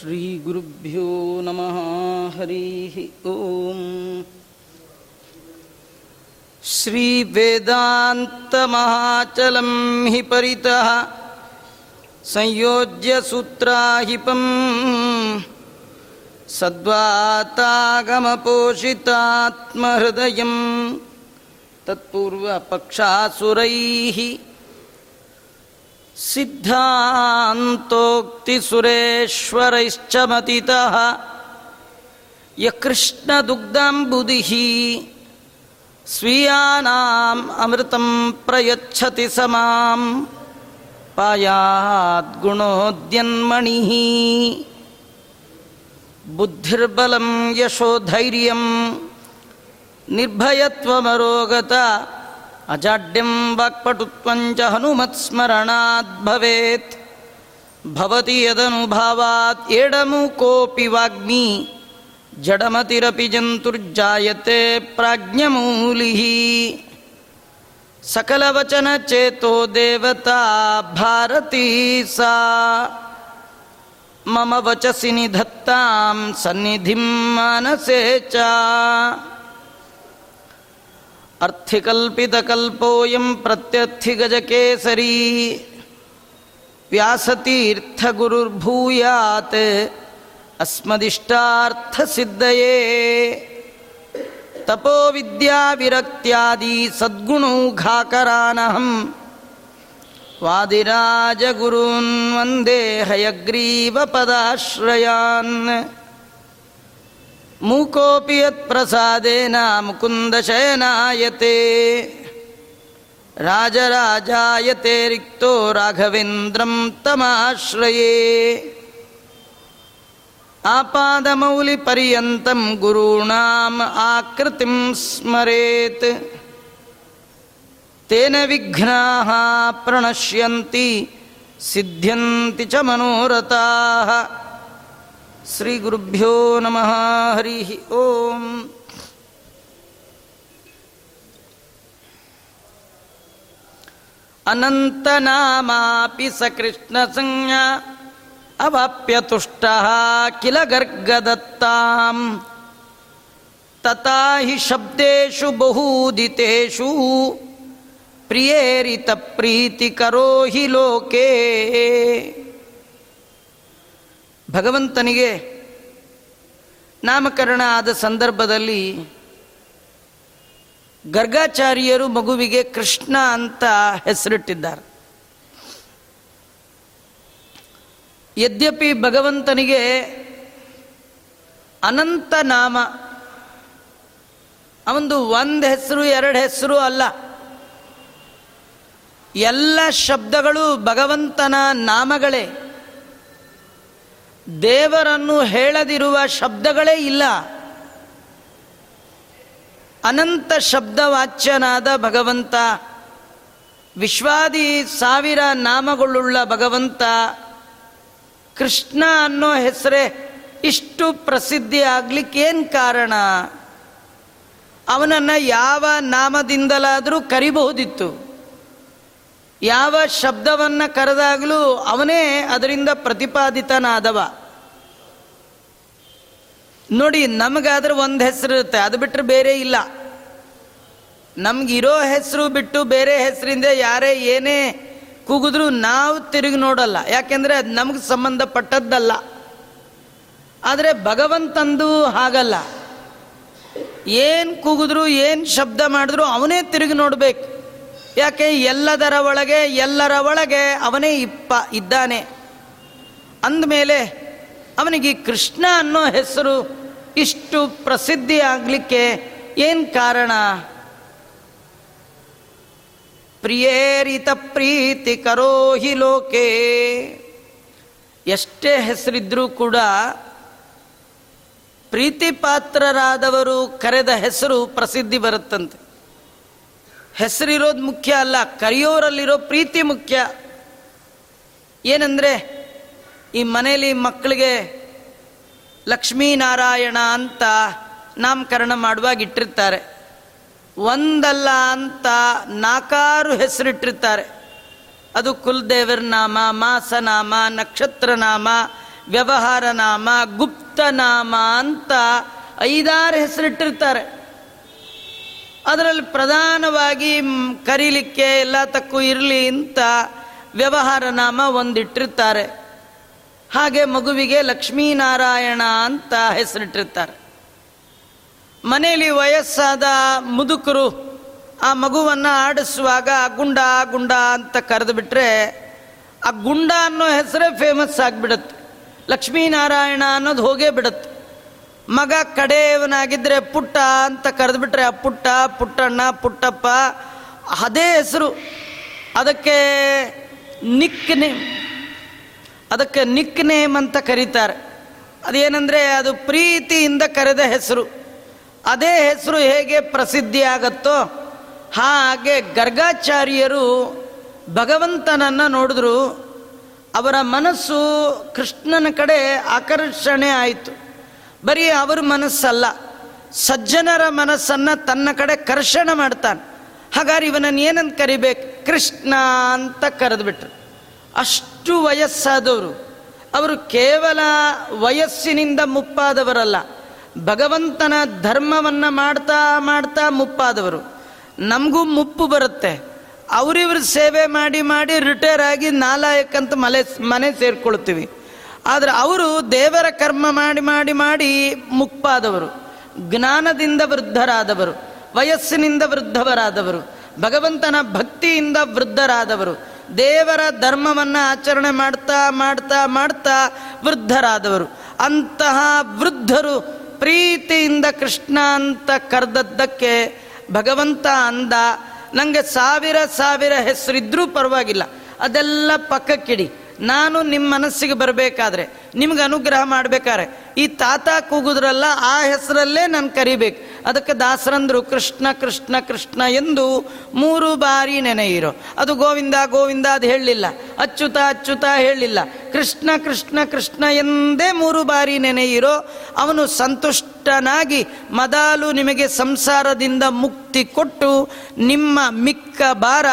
श्रीगुरुभ्यो नमः। हरिः ॐ श्रीवेदान्तमहाचलं हि परितः। संयोज्य सूत्राहिपम्। सद्वातागमपोषितात्महृदयं तत्पूर्वपक्षासुरैः सिद्धान्तोक्तिसुरेश्वरैश्च मतितः यकृष्णदुग्धाम्बुदिः स्वीयानाम् अमृतं प्रयच्छति स मां पायाद्गुणोद्यन्मणिः बुद्धिर्बलं यशोधैर्यं निर्भयत्वमरोगत अजाड्यं वाक्पटुत्वञ्च हनुमत्स्मरणात् भवेत्। भवति यदनुभावात् एडमुकोऽपि वाग्मी। जडमतिरपि जन्तुर्जायते प्राज्ञमूलिः। सकलवचनचेतो देवता भारती सा। मम वचसि निधत्तां सन्निधिं मानसे च अर्थिकल्पितकल्पोऽयं प्रत्यर्थिगजकेसरी। व्यासतीर्थगुरुर्भूयात् अस्मदिष्टार्थसिद्धये। तपोविद्याविरक्त्यादि सद्गुणौघाकरानहं वादिराजगुरून् वन्दे हयग्रीवपदाश्रयान् मूकोऽपि यत्प्रसादेन मुकुन्दशयनायते। राजराजायते रिक्तो राघवेन्द्रं तमाश्रये। आपादमौलिपर्यन्तं गुरूणाम् आकृतिं स्मरेत्। तेन विघ्नाः प्रणश्यन्ति सिद्ध्यन्ति च मनोरथाः श्रीगुरुभ्यो नमः, हरिः ओम्। अनन्तनामापि सकृष्णसंज्ञा अवाप्यतुष्टः किल गर्गदत्ताम्। तथा हि शब्देषु बहुदितेषु प्रियेरितप्रीतिकरो हि लोके। ಭಗವಂತನಿಗೆ ನಾಮಕರಣ ಆದ ಸಂದರ್ಭದಲ್ಲಿ ಗರ್ಗಾಚಾರ್ಯರು ಮಗುವಿಗೆ ಕೃಷ್ಣ ಅಂತ ಹೆಸರಿಟ್ಟಿದ್ದಾರೆ. ಯದ್ಯಪಿ ಭಗವಂತನಿಗೆ ಅನಂತ ನಾಮ, ಅವಂದು ಒಂದು ಹೆಸರು, ಎರಡು ಹೆಸರು ಅಲ್ಲ. ಎಲ್ಲ ಶಬ್ದಗಳು ಭಗವಂತನ ನಾಮಗಳೇ. ದೇವರನ್ನು ಹೇಳದಿರುವ ಶಬ್ದಗಳೇ ಇಲ್ಲ. ಅನಂತ ಶಬ್ದವಾಚ್ಯನಾದ ಭಗವಂತ, ವಿಶ್ವಾದಿ ಸಾವಿರ ನಾಮಗಳುಳ್ಳ ಭಗವಂತ, ಕೃಷ್ಣ ಅನ್ನೋ ಹೆಸರೇ ಇಷ್ಟು ಪ್ರಸಿದ್ಧಿ ಆಗ್ಲಿಕ್ಕೇನು ಕಾರಣ? ಅವನನ್ನು ಯಾವ ನಾಮದಿಂದಲಾದರೂ ಕರಿಬಹುದಿತ್ತು. ಯಾವ ಶಬ್ದವನ್ನು ಕರೆದಾಗಲೂ ಅವನೇ ಅದರಿಂದ ಪ್ರತಿಪಾದಿತನಾದವ. ನೋಡಿ, ನಮಗಾದ್ರೆ ಒಂದು ಹೆಸರು ಇರುತ್ತೆ. ಅದು ಬಿಟ್ಟರೆ ಬೇರೆ ಇಲ್ಲ. ನಮಗಿರೋ ಹೆಸರು ಬಿಟ್ಟು ಬೇರೆ ಹೆಸರಿಂದ ಯಾರೇ ಏನೇ ಕೂಗಿದ್ರು ನಾವು ತಿರುಗಿ ನೋಡಲ್ಲ. ಯಾಕೆಂದರೆ ಅದು ನಮಗೆ ಸಂಬಂಧಪಟ್ಟದ್ದಲ್ಲ. ಆದರೆ ಭಗವಂತಂದು ಹಾಗಲ್ಲ. ಏನು ಕೂಗಿದ್ರು, ಏನು ಶಬ್ದ ಮಾಡಿದ್ರು ಅವನೇ ತಿರುಗಿ ನೋಡಬೇಕು. ಯಾಕೆ? ಎಲ್ಲದರ ಒಳಗೆ, ಎಲ್ಲರ ಒಳಗೆ ಅವನೇ ಇಪ್ಪ, ಇದ್ದಾನೆ. ಅಂದಮೇಲೆ ಅವನಿಗೆ ಕೃಷ್ಣ ಅನ್ನೋ ಹೆಸರು ಇಷ್ಟು ಪ್ರಸಿದ್ಧಿ ಆಗಲಿಕ್ಕೆ ಏನು ಕಾರಣ? ಪ್ರಿಯೇರಿತ ಪ್ರೀತಿ ಕರೋಹಿ ಲೋಕೆ. ಎಷ್ಟೇ ಹೆಸರಿದ್ರೂ ಕೂಡ ಪ್ರೀತಿ ಪಾತ್ರರಾದವರು ಕರೆದ ಹೆಸರು ಪ್ರಸಿದ್ಧಿ ಬರುತ್ತಂತೆ. ಹೆಸರಿರೋದು ಮುಖ್ಯ ಅಲ್ಲ, ಕರೆಯೋರಲ್ಲಿರೋ ಪ್ರೀತಿ ಮುಖ್ಯ. ಏನಂದರೆ, ಈ ಮನೆಯಲ್ಲಿ ಮಕ್ಕಳಿಗೆ ಲಕ್ಷ್ಮೀನಾರಾಯಣ ಅಂತ ನಾಮಕರಣ ಮಾಡುವಾಗ ಇಟ್ಟಿರ್ತಾರೆ. ಒಂದಲ್ಲ ಅಂತ ನಾಕಾರು ಹೆಸರಿಟ್ಟಿರ್ತಾರೆ. ಅದು ಕುಲದೇವರ ನಾಮ ಮಾಸನಾಮ ನಕ್ಷತ್ರ ನಾಮ, ವ್ಯವಹಾರ ನಾಮ, ಗುಪ್ತ ನಾಮ ಅಂತ ಐದಾರು ಹೆಸರಿಟ್ಟಿರ್ತಾರೆ. ಅದರಲ್ಲಿ ಪ್ರಧಾನವಾಗಿ ಕರೀಲಿಕ್ಕೆ ಎಲ್ಲ ತಕ್ಕೂ ಇರಲಿ ಅಂತ ವ್ಯವಹಾರ ನಾಮ ಒಂದಿಟ್ಟಿರ್ತಾರೆ. ಹಾಗೆ ಮಗುವಿಗೆ ಲಕ್ಷ್ಮೀನಾರಾಯಣ ಅಂತ ಹೆಸರಿಟ್ಟಿರ್ತಾರೆ. ಮನೆಯಲ್ಲಿ ವಯಸ್ಸಾದ ಮುದುಕರು ಆ ಮಗುವನ್ನು ಆಡಿಸುವಾಗ ಗುಂಡ ಗುಂಡ ಅಂತ ಕರೆದು ಬಿಟ್ರೆ ಆ ಗುಂಡ ಅನ್ನೋ ಹೆಸರೇ ಫೇಮಸ್ ಆಗಿಬಿಡುತ್ತೆ. ಲಕ್ಷ್ಮೀನಾರಾಯಣ ಅನ್ನೋದು ಹೋಗೇ ಬಿಡುತ್ತೆ. ಮಗ ಕಡೆಯವನಾಗಿದ್ದರೆ ಪುಟ್ಟ ಅಂತ ಕರೆದುಬಿಟ್ರೆ ಆ ಪುಟ್ಟ, ಪುಟ್ಟಣ್ಣ, ಪುಟ್ಟಪ್ಪ, ಅದೇ ಹೆಸರು. ಅದಕ್ಕೆ ನಿಕ್ ಅದಕ್ಕೆ ನಿಕ್ ನೇಮ್ ಅಂತ ಕರೀತಾರೆ. ಅದೇನೆಂದರೆ ಅದು ಪ್ರೀತಿಯಿಂದ ಕರೆದ ಹೆಸರು. ಅದೇ ಹೆಸರು ಹೇಗೆ ಪ್ರಸಿದ್ಧಿಯಾಗತ್ತೋ ಹಾಗೆ ಗರ್ಗಾಚಾರ್ಯರು ಭಗವಂತನನ್ನು ನೋಡಿದ್ರು. ಅವರ ಮನಸ್ಸು ಕೃಷ್ಣನ ಕಡೆ ಆಕರ್ಷಣೆ ಆಯಿತು. ಬರೀ ಅವ್ರ ಮನಸ್ಸಲ್ಲ, ಸಜ್ಜನರ ಮನಸ್ಸನ್ನು ತನ್ನ ಕಡೆ ಕರ್ಷಣೆ ಮಾಡ್ತಾನೆ. ಹಾಗಾದ್ರೆ ಇವನನ್ನು ಏನಂತ ಕರಿಬೇಕು? ಕೃಷ್ಣ ಅಂತ ಕರೆದುಬಿಟ್ರು. ಅಷ್ಟು ವಯಸ್ಸಾದವರು. ಅವರು ಕೇವಲ ವಯಸ್ಸಿನಿಂದ ಮುಪ್ಪಾದವರಲ್ಲ. ಭಗವಂತನ ಧರ್ಮವನ್ನು ಮಾಡ್ತಾ ಮಾಡ್ತಾ ಮುಪ್ಪಾದವರು. ನಮಗೂ ಮುಪ್ಪು ಬರುತ್ತೆ. ಅವರಿವ್ರ ಸೇವೆ ಮಾಡಿ ಮಾಡಿ ರಿಟೈರ್ ಆಗಿ ನಾಲಾಯಕ್ಕಂತ ಮಲೆ ಮನೆ ಸೇರ್ಕೊಳ್ತೀವಿ. ಆದರೆ ಅವರು ದೇವರ ಕರ್ಮ ಮಾಡಿ ಮಾಡಿ ಮಾಡಿ ಮುಪ್ಪಾದವರು. ಜ್ಞಾನದಿಂದ ವೃದ್ಧರಾದವರು. ವಯಸ್ಸಿನಿಂದ ವೃದ್ಧವರಾದವರು. ಭಗವಂತನ ಭಕ್ತಿಯಿಂದ ವೃದ್ಧರಾದವರು. ದೇವರ ಧರ್ಮವನ್ನು ಆಚರಣೆ ಮಾಡ್ತಾ ಮಾಡ್ತಾ ಮಾಡ್ತಾ ವೃದ್ಧರಾದವರು. ಅಂತಹ ವೃದ್ಧರು ಪ್ರೀತಿಯಿಂದ ಕೃಷ್ಣ ಅಂತ ಕರೆದದ್ದಕ್ಕೆ ಭಗವಂತ ಅಂದ ನನಗೆ ಸಾವಿರ ಸಾವಿರ ಹೆಸರಿದ್ರೂ ಪರವಾಗಿಲ್ಲ. ಅದೆಲ್ಲ ಪಕ್ಕಕ್ಕಿಡಿ. ನಾನು ನಿಮ್ಮ ಮನಸ್ಸಿಗೆ ಬರಬೇಕಾದ್ರೆ, ನಿಮ್ಗೆ ಅನುಗ್ರಹ ಮಾಡಬೇಕಾದ್ರೆ, ಈ ತಾತ ಕೂಗುದ್ರಲ್ಲ ಆ ಹೆಸರಲ್ಲೇ ನಾನು ಕರಿಬೇಕು. ಅದಕ್ಕೆ ದಾಸರಂದ್ರು ಕೃಷ್ಣ ಕೃಷ್ಣ ಕೃಷ್ಣ ಎಂದು ಮೂರು ಬಾರಿ ನೆನೆಯಿರೋ. ಅದು ಗೋವಿಂದ ಗೋವಿಂದ ಅದು ಹೇಳಲಿಲ್ಲ. ಅಚ್ಚುತ ಅಚ್ಚುತ ಹೇಳಲಿಲ್ಲ. ಕೃಷ್ಣ ಕೃಷ್ಣ ಕೃಷ್ಣ ಎಂದೇ ಮೂರು ಬಾರಿ ನೆನೆಯಿರೋ. ಅವನು ಸಂತುಷ್ಟನಾಗಿ ಮದಾಲು ನಿಮಗೆ ಸಂಸಾರದಿಂದ ಮುಕ್ತಿ ಕೊಟ್ಟು ನಿಮ್ಮ ಮಿಕ್ಕ ಭಾರ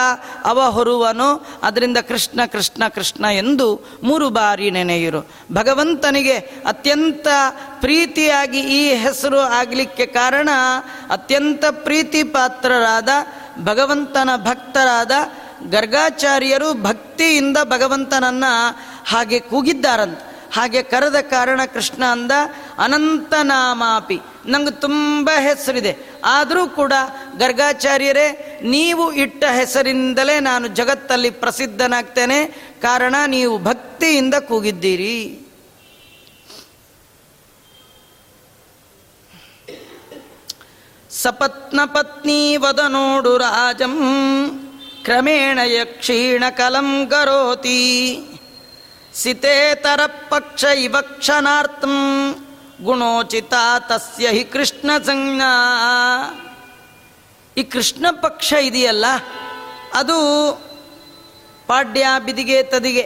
ಅವ ಹೊರುವನು. ಅದರಿಂದ ಕೃಷ್ಣ ಕೃಷ್ಣ ಕೃಷ್ಣ ಎಂದು ಮೂರು ಬಾರಿ ನೆನೆಯಿರು. ಭಗವಂತನಿಗೆ ಅತ್ಯಂತ ಪ್ರೀತಿಯಾಗಿ ಈ ಹೆಸರು ಆಗಲಿಕ್ಕೆ ಕಾರಣ ಅತ್ಯಂತ ಪ್ರೀತಿ ಪಾತ್ರರಾದ ಭಗವಂತನ ಭಕ್ತರಾದ ಗರ್ಗಾಚಾರ್ಯರು ಭಕ್ತಿಯಿಂದ ಭಗವಂತನನ್ನ ಹಾಗೆ ಕೂಗಿದ್ದಾರಂತ. ಹಾಗೆ ಕರೆದ ಕಾರಣ ಕೃಷ್ಣ ಅಂದ ಅನಂತನಾಮಾಪಿ ನಂಗೆ ತುಂಬ ಹೆಸರಿದೆ. ಆದರೂ ಕೂಡ ಗರ್ಗಾಚಾರ್ಯರೇ, ನೀವು ಇಟ್ಟ ಹೆಸರಿಂದಲೇ ನಾನು ಜಗತ್ತಲ್ಲಿ ಪ್ರಸಿದ್ಧನಾಗ್ತೇನೆ. ಕಾರಣ, ನೀವು ಭಕ್ತಿಯಿಂದ ಕೂಗಿದ್ದೀರಿ. ಸಪತ್ನ ಪತ್ನಿ ವದನೋಡು ರಾಜಂ, ಕ್ರಮೇಣ ಯಕ್ಷೀಣ ಕಲಂ ಕರೋತಿ. ಸಿತೇತರ ಪಕ್ಷ ಇವಕ್ಷನಾರ್ಥಂ ಗುಣೋಚಿತ ತಸ್ಯ ಹಿ ಕೃಷ್ಣ ಸಂಜ್ಞಾ ಈ ಕೃಷ್ಣ ಪಕ್ಷ ಇದೆಯಲ್ಲ, ಅದು ಪಾಡ್ಯ ಬಿದಿಗೆ ತದಿಗೆ.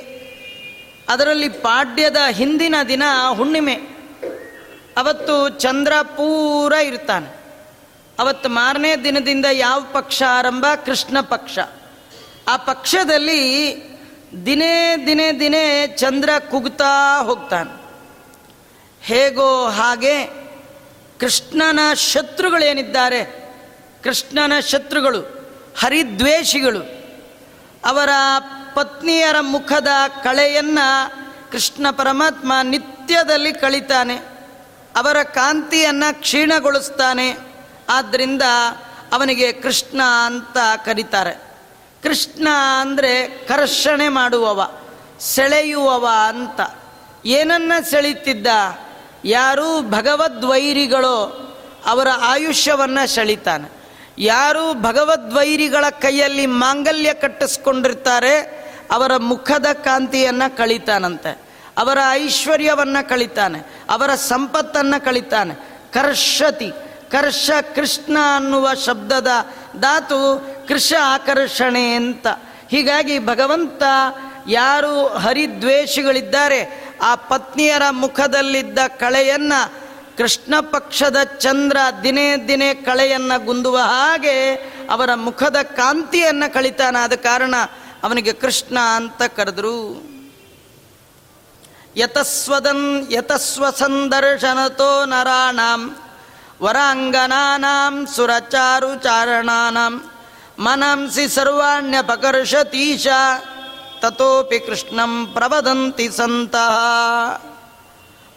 ಅದರಲ್ಲಿ ಪಾಡ್ಯದ ಹಿಂದಿನ ದಿನ ಹುಣ್ಣಿಮೆ. ಅವತ್ತು ಚಂದ್ರ ಪೂರ ಇರ್ತಾನೆ. ಅವತ್ತು ಮಾರನೇ ದಿನದಿಂದ ಯಾವ ಪಕ್ಷ ಆರಂಭ? ಕೃಷ್ಣ ಪಕ್ಷ. ಆ ಪಕ್ಷದಲ್ಲಿ ದಿನೇ ದಿನೇ ದಿನೇ ಚಂದ್ರ ಕುಗ್ತಾ ಹೋಗ್ತಾನೆ. ಹೇಗೋ ಹಾಗೆ ಕೃಷ್ಣನ ಶತ್ರುಗಳೇನಿದ್ದಾರೆ? ಕೃಷ್ಣನ ಶತ್ರುಗಳು, ಹರಿದ್ವೇಷಿಗಳು. ಅವರ ಪತ್ನಿಯರ ಮುಖದ ಕಳೆಯನ್ನು ಕೃಷ್ಣ ಪರಮಾತ್ಮ ನಿತ್ಯದಲ್ಲಿ ಕಳಿತಾನೆ. ಅವರ ಕಾಂತಿಯನ್ನು ಕ್ಷೀಣಗೊಳಿಸ್ತಾನೆ. ಆದ್ದರಿಂದ ಅವನಿಗೆ ಕೃಷ್ಣ ಅಂತ ಕರೀತಾರೆ. ಕೃಷ್ಣ ಅಂದರೆ ಕರ್ಷಣೆ ಮಾಡುವವ, ಸೆಳೆಯುವವ ಅಂತ. ಏನನ್ನ ಸೆಳೀತಿದ್ದ? ಯಾರು ಭಗವದ್ವೈರಿಗಳೋ ಅವರ ಆಯುಷ್ಯವನ್ನು ಸೆಳಿತಾನೆ. ಯಾರು ಭಗವದ್ವೈರಿಗಳ ಕೈಯಲ್ಲಿ ಮಾಂಗಲ್ಯ ಕಟ್ಟಿಸ್ಕೊಂಡಿರ್ತಾರೆ, ಅವರ ಮುಖದ ಕಾಂತಿಯನ್ನು ಕಳಿತಾನಂತೆ. ಅವರ ಐಶ್ವರ್ಯವನ್ನು ಕಳಿತಾನೆ, ಅವರ ಸಂಪತ್ತನ್ನು ಕಳಿತಾನೆ. ಕರ್ಷತಿ ಕರ್ಷ ಕೃಷ್ಣ ಅನ್ನುವ ಶಬ್ದದ ಧಾತು ಕೃಷ ಆಕರ್ಷಣೆ ಅಂತ. ಹೀಗಾಗಿ ಭಗವಂತ ಯಾರು ಹರಿದ್ವೇಷಿಗಳಿದ್ದಾರೆ, ಆ ಪತ್ನಿಯರ ಮುಖದಲ್ಲಿದ್ದ ಕಳೆಯನ್ನು ಕೃಷ್ಣ ಪಕ್ಷದ ಚಂದ್ರ ದಿನೇ ದಿನೇ ಕಳೆಯನ್ನು ಗುಂದುವ ಹಾಗೆ ಅವರ ಮುಖದ ಕಾಂತಿಯನ್ನು ಕಳಿತಾನಾದ ಕಾರಣ ಅವನಿಗೆ ಕೃಷ್ಣ ಅಂತ ಕರೆದ್ರು. ಯತಸ್ವದನ್ ಯತಸ್ವ ಸಂದರ್ಶನತೋ ನರಾಣಾಂ ವರಾಂಗನಾನಾಂ ಸುರಚಾರುಚಾರಣಾನಾಂ ಮನಂಸಿ ಸರ್ವಾಣ್ಯಪಕರ್ಷತೀಶ ತತೋಪಿ ಕೃಷ್ಣಂ ಪ್ರವದಂತಿ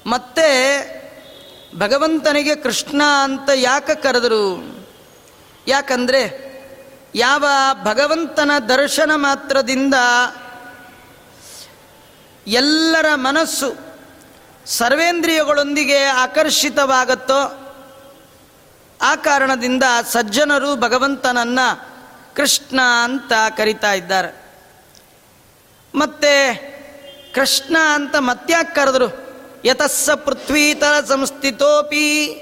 ಮತ್ತೆ ಭಗವಂತನಿಗೆ ಕೃಷ್ಣ ಅಂತ ಯಾಕೆ ಕರೆದರು? ಯಾಕಂದರೆ ಯಾವ ಭಗವಂತನ ದರ್ಶನ ಮಾತ್ರದಿಂದ ಎಲ್ಲರ ಮನಸ್ಸು ಸರ್ವೇಂದ್ರಿಯಗಳೊಂದಿಗೆ ಆಕರ್ಷಿತವಾಗುತ್ತೋ ಆ ಕಾರಣದಿಂದ ಸಜ್ಜನರು ಭಗವಂತನನ್ನ ಕೃಷ್ಣ ಅಂತ ಕರಿತಾ ಇದ್ದಾರೆ. ಮತ್ತೆ ಕೃಷ್ಣ ಅಂತ ಮತ್ಯಾಕೆ ಕರೆದ್ರು? ಯತಸ್ಸ ಪೃಥ್ವೀತರ ಸಂಸ್ಥಿತೋಪಿ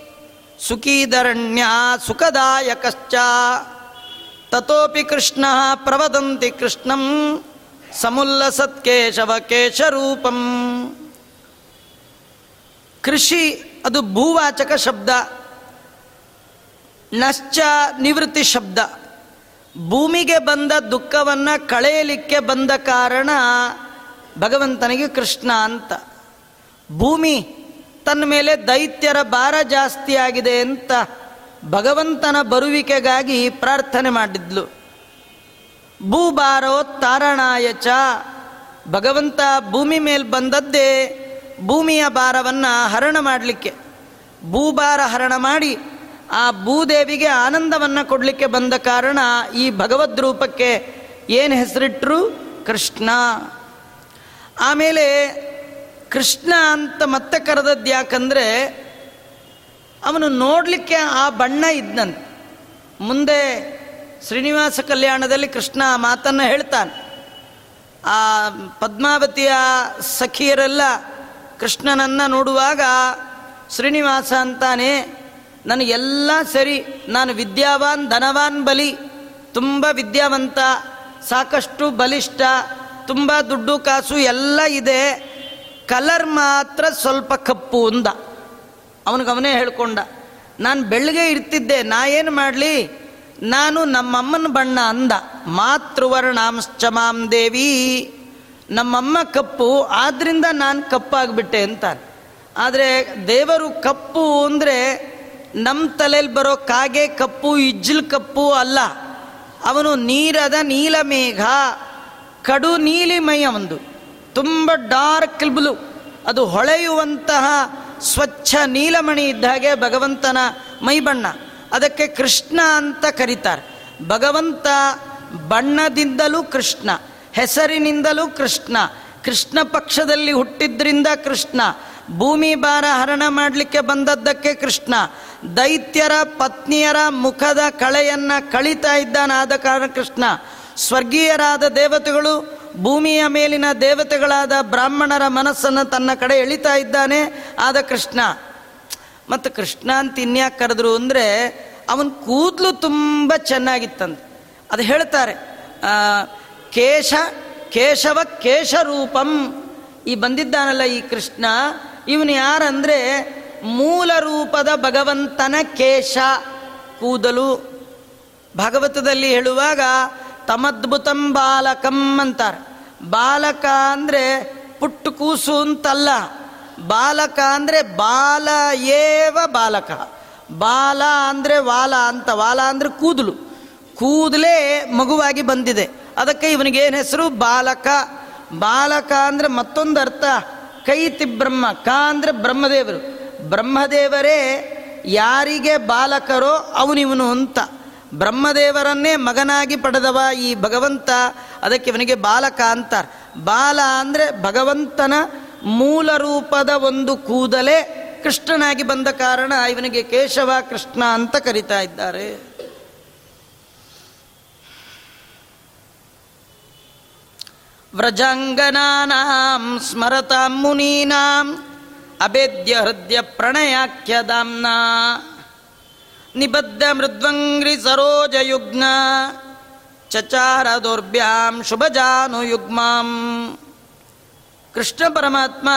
ಸುಖೀಧರಣ್ಯ ಸುಖದಾಯಕಶ್ಚ. ತತೋಪಿ ಕೃಷ್ಣ ಪ್ರವದಂತಿ ಕೃಷ್ಣಂ ಸಮುಲ್ಲಸತ್ ಕೇಶವ ಕೇಶರೂಪಂ. ಕೃಷಿ ಅದು ಭೂವಾಚಕ ಶಬ್ದ. ನಶ್ಚ ನಿವೃತ್ತಿ ಶಬ್ದ. ಭೂಮಿಗೆ ಬಂದ ದುಃಖವನ್ನು ಕಳೆಯಲಿಕ್ಕೆ ಬಂದ ಕಾರಣ ಭಗವಂತನಿಗೆ ಕೃಷ್ಣ ಅಂತ. ಭೂಮಿ ತನ್ನ ಮೇಲೆ ದೈತ್ಯರ ಭಾರ ಜಾಸ್ತಿ ಆಗಿದೆ ಅಂತ ಭಗವಂತನ ಬರುವಿಕೆಗಾಗಿ ಪ್ರಾರ್ಥನೆ ಮಾಡಿದ್ಲು. ಭೂಭಾರೋ ತಾರಣಾಯ ಚ. ಭಗವಂತ ಭೂಮಿ ಮೇಲೆ ಬಂದದ್ದೇ ಭೂಮಿಯ ಭಾರವನ್ನು ಹರಣ ಮಾಡಲಿಕ್ಕೆ. ಭೂಭಾರ ಹರಣ ಮಾಡಿ ಆ ಭೂದೇವಿಗೆ ಆನಂದವನ್ನು ಕೊಡಲಿಕ್ಕೆ ಬಂದ ಕಾರಣ ಈ ಭಗವದ್ ರೂಪಕ್ಕೆ ಏನು ಹೆಸರಿಟ್ಟರು ಕೃಷ್ಣ. ಆಮೇಲೆ ಕೃಷ್ಣ ಅಂತ ಮತ್ತೆ ಕರೆದದ್ದು ಯಾಕಂದರೆ ಅವನು ನೋಡಲಿಕ್ಕೆ ಆ ಬಣ್ಣ ಇದ್ದಂತೆ ಮುಂದೆ ಶ್ರೀನಿವಾಸ ಕಲ್ಯಾಣದಲ್ಲಿ ಕೃಷ್ಣ ಆ ಮಾತನ್ನು ಹೇಳ್ತಾನೆ. ಆ ಪದ್ಮಾವತಿಯ ಸಖಿಯರೆಲ್ಲ ಕೃಷ್ಣನನ್ನು ನೋಡುವಾಗ ಶ್ರೀನಿವಾಸ ಅಂತಾನೆ ನನಗೆಲ್ಲ ಸರಿ. ನಾನು ವಿದ್ಯಾವಾನ್, ಧನವಾನ್ ಬಲಿ. ತುಂಬ ವಿದ್ಯಾವಂತ, ಸಾಕಷ್ಟು ಬಲಿಷ್ಠ, ತುಂಬ ದುಡ್ಡು, ಕಾಸು ಎಲ್ಲ ಇದೆ. ಕಲರ್ ಮಾತ್ರ ಸ್ವಲ್ಪ ಕಪ್ಪು ಅಂದ ಅವನಿಗೆ ಅವನೇ ಹೇಳ್ಕೊಂಡ. ನಾನು ಬೆಳಗ್ಗೆ ಇರ್ತಿದ್ದೆ, ನಾ ಏನು ಮಾಡಲಿ? ನಾನು ನಮ್ಮಮ್ಮನ ಬಣ್ಣ ಅಂದ. ಮಾತೃವರ್ಣಾಂಶ್ಚ ಮಾಂ ದೇವಿ. ನಮ್ಮಮ್ಮ ಕಪ್ಪು, ಆದ್ರಿಂದ ನಾನು ಕಪ್ಪಾಗ್ಬಿಟ್ಟೆ ಅಂತ ಆದರೆ ದೇವರು ಕಪ್ಪು ಅಂದರೆ ನಮ್ಮ ತಲೆಯಲ್ಲಿ ಬರೋ ಕಾಗೆ ಕಪ್ಪು, ಇಜ್ಜಲ್ ಕಪ್ಪು ಅಲ್ಲ. ಅವನು ನೀರದ ನೀಲಮೇಘ ಕಡು ನೀಲಿಮಯ ಒಂದು. ತುಂಬ ಡಾರ್ಕ್ ಬ್ಲೂ ಅದು ಹೊಳೆಯುವಂತಹ ಸ್ವಚ್ಛ ನೀಲಮಣಿ ಇದ್ದ ಹಾಗೆ ಭಗವಂತನ ಮೈಬಣ್ಣ. ಅದಕ್ಕೆ ಕೃಷ್ಣ ಅಂತ ಕರೀತಾರೆ. ಭಗವಂತ ಬಣ್ಣದಿಂದಲೂ ಕೃಷ್ಣ, ಹೆಸರಿನಿಂದಲೂ ಕೃಷ್ಣ ಕೃಷ್ಣ ಪಕ್ಷದಲ್ಲಿ ಹುಟ್ಟಿದ್ರಿಂದ ಕೃಷ್ಣ ಭೂಮಿ ಭಾರ ಹರಣ ಮಾಡಲಿಕ್ಕೆ ಬಂದದ್ದಕ್ಕೆ ಕೃಷ್ಣ. ದೈತ್ಯರ ಪತ್ನಿಯರ ಮುಖದ ಕಳೆಯನ್ನ ಕಳಿತಾ ಆದ ಕಾರಣ ಕೃಷ್ಣ. ಸ್ವರ್ಗೀಯರಾದ ದೇವತೆಗಳು ಭೂಮಿಯ ಮೇಲಿನ ದೇವತೆಗಳಾದ ಬ್ರಾಹ್ಮಣರ ಮನಸ್ಸನ್ನು ತನ್ನ ಕಡೆ ಎಳಿತಾ ಇದ್ದಾನೆ ಆದ ಕೃಷ್ಣ. ಮತ್ತು ಕೃಷ್ಣ ಅಂತ ಇನ್ಯಾಕೆ ಕರೆದ್ರು ಅಂದರೆ ಅವನ ಕೂದಲು ತುಂಬ ಚೆನ್ನಾಗಿತ್ತಂತೆ. ಅದು ಹೇಳ್ತಾರೆ ಕೇಶ ಕೇಶವ ಕೇಶರೂಪಂ. ಈ ಬಂದಿದ್ದಾನಲ್ಲ ಈ ಕೃಷ್ಣ ಇವನು ಯಾರಂದ್ರೆ ಮೂಲ ರೂಪದ ಭಗವಂತನ ಕೇಶ. ಕೂದಲು ಭಗವತದಲ್ಲಿ ಹೇಳುವಾಗ ತಮದ್ಭುತಂ ಬಾಲಕಂ ಅಂತಾರೆ. ಬಾಲಕ ಅಂದರೆ ಪುಟ್ಟು ಕೂಸು ಅಂತಲ್ಲ. ಬಾಲಕ ಅಂದರೆ ಬಾಲ ಏವ ಬಾಲಕ. ಬಾಲ ಅಂದರೆ ವಾಲ ಅಂತ, ವಾಲ ಅಂದರೆ ಕೂದಲು. ಕೂದಲೇ ಮಗುವಾಗಿ ಬಂದಿದೆ. ಅದಕ್ಕೆ ಇವನಿಗೆ ಏನು ಹೆಸರು? ಬಾಲಕ. ಬಾಲಕ ಅಂದರೆ ಮತ್ತೊಂದು ಅರ್ಥ ಕೈತಿ ಬ್ರಹ್ಮ, ಕ ಅಂದರೆ ಬ್ರಹ್ಮದೇವರು. ಬ್ರಹ್ಮದೇವರೇ ಯಾರಿಗೆ ಬಾಲಕರೋ ಅವನಿವನು ಅಂತ. ಬ್ರಹ್ಮದೇವರನ್ನೇ ಮಗನಾಗಿ ಪಡೆದವ ಈ ಭಗವಂತ, ಅದಕ್ಕೆ ಇವನಿಗೆ ಬಾಲಕ ಅಂತಾರೆ. ಬಾಲ ಅಂದರೆ ಭಗವಂತನ ಮೂಲ ರೂಪದ ಒಂದು ಕೂದಲೇ ಕೃಷ್ಣನಾಗಿ ಬಂದ ಕಾರಣ ಇವನಿಗೆ ಕೇಶವ ಕೃಷ್ಣ ಅಂತ ಕರಿತಾ ಇದ್ದಾರೆ. ವ್ರಜಾಂಗನಾನಾಂ ಸ್ಮರತಾಂ ಮುನೀನಾಂ ಅಭೇದ್ಯ ಹೃದಯ ಪ್ರಣಯಾಖ್ಯದಾಂನ ನಿಬದ್ಧ ಮೃದ್ವಂಗ್ರಿ ಸರೋಜಯುಗ್ನ ಚಚಾರ ದೌರ್ಭ್ಯಾಂ ಶುಭಜಾನುಯುಗ್ಮಾಂ. ಕೃಷ್ಣ ಪರಮಾತ್ಮ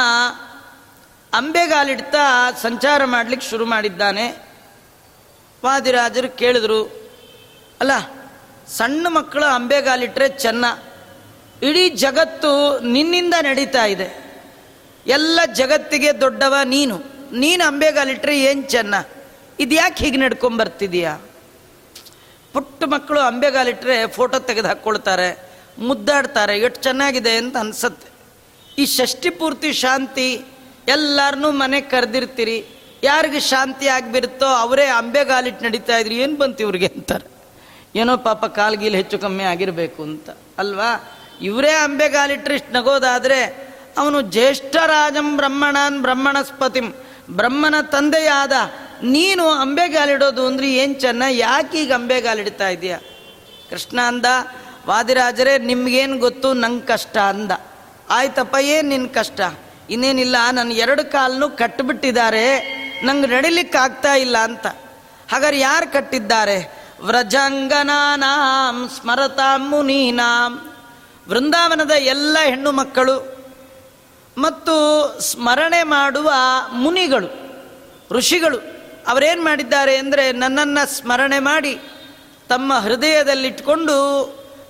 ಅಂಬೆಗಾಲಿಡ್ತಾ ಸಂಚಾರ ಮಾಡಲಿಕ್ಕೆ ಶುರು ಮಾಡಿದ್ದಾನೆ. ವಾದಿರಾಜರು ಕೇಳಿದ್ರು, ಅಲ್ಲ, ಸಣ್ಣ ಮಕ್ಕಳು ಅಂಬೆಗಾಲಿಟ್ಟರೆ ಚೆನ್ನ ಇಡೀ ಜಗತ್ತು ನಿನ್ನಿಂದ ನಡೀತಾ ಇದೆ. ಎಲ್ಲ ಜಗತ್ತಿಗೆ ದೊಡ್ಡವ ನೀನು. ನೀನು ಅಂಬೆಗಾಲಿಟ್ರೆ ಏನು ಚೆನ್ನ? ಇದ್ಯಾಕೆ ಹೀಗೆ ನಡ್ಕೊಂಬರ್ತಿದೀಯಾ? ಪುಟ್ಟ ಮಕ್ಕಳು ಅಂಬೆಗಾಲಿಟ್ರೆ ಫೋಟೋ ತೆಗೆದು ಹಾಕ್ಕೊಳ್ತಾರೆ, ಮುದ್ದಾಡ್ತಾರೆ, ಎಷ್ಟು ಚೆನ್ನಾಗಿದೆ ಅಂತ ಅನ್ಸತ್ತೆ. ಈ ಷಷ್ಠಿ ಪೂರ್ತಿ ಶಾಂತಿ ಎಲ್ಲಾರನ್ನೂ ಮನೆಗೆ ಕರೆದಿರ್ತೀರಿ. ಯಾರಿಗೆ ಶಾಂತಿ ಆಗಿಬಿರುತ್ತೋ ಅವರೇ ಅಂಬೆಗಾಲಿಟ್ಟು ನಡೀತಾ ಇದ್ರು, ಏನು ಬಂತು ಇವ್ರಿಗೆ ಅಂತಾರೆ. ಏನೋ ಪಾಪ ಕಾಲ್ಗೀಲ್ ಹೆಚ್ಚು ಕಮ್ಮಿ ಆಗಿರಬೇಕು ಅಂತ. ಅಲ್ವಾ? ಇವರೇ ಅಂಬೆಗಾಲಿಟ್ರೆ ಇಷ್ಟು ನಗೋದಾದರೆ ಅವನು ಜ್ಯೇಷ್ಠರಾಜಂ ಬ್ರಹ್ಮಣಾನ್ ಬ್ರಹ್ಮಣಸ್ಪತಿಂ. ಬ್ರಹ್ಮನ ತಂದೆಯಾದ ನೀನು ಅಂಬೆಗಾಲಿಡೋದು ಅಂದ್ರೆ ಏನು ಚೆನ್ನ? ಯಾಕೆ ಈಗ ಅಂಬೆಗಾಲಿಡ್ತಾ ಇದೆಯಾ? ಕೃಷ್ಣ ಅಂದ, ವಾದಿರಾಜರೇ, ನಿಮ್ಗೇನು ಗೊತ್ತು? ನಂಗೆ ಕಷ್ಟ ಅಂದ. ಆಯ್ತಪ್ಪ, ಏನು ನಿನ್ನ ಕಷ್ಟ? ಇನ್ನೇನಿಲ್ಲ ನನ್ನ ಎರಡು ಕಾಲನ್ನು ಕಟ್ಟಿಬಿಟ್ಟಿದ್ದಾರೆ ನಂಗೆ ನಡಿಲಿಕ್ಕೆ ಆಗ್ತಾ ಇಲ್ಲ ಅಂತ. ಹಾಗಾದ್ರೆ ಯಾರು ಕಟ್ಟಿದ್ದಾರೆ? ವ್ರಜಂಗನಾಂ ಸ್ಮರತಾಂ ಮುನೀನಾಂ. ವೃಂದಾವನದ ಎಲ್ಲ ಹೆಣ್ಣು ಮಕ್ಕಳು ಮತ್ತು ಸ್ಮರಣೆ ಮಾಡುವ ಮುನಿಗಳು, ಋಷಿಗಳು, ಅವರೇನು ಮಾಡಿದ್ದಾರೆ ಅಂದರೆ ನನ್ನನ್ನು ಸ್ಮರಣೆ ಮಾಡಿ ತಮ್ಮ ಹೃದಯದಲ್ಲಿಟ್ಕೊಂಡು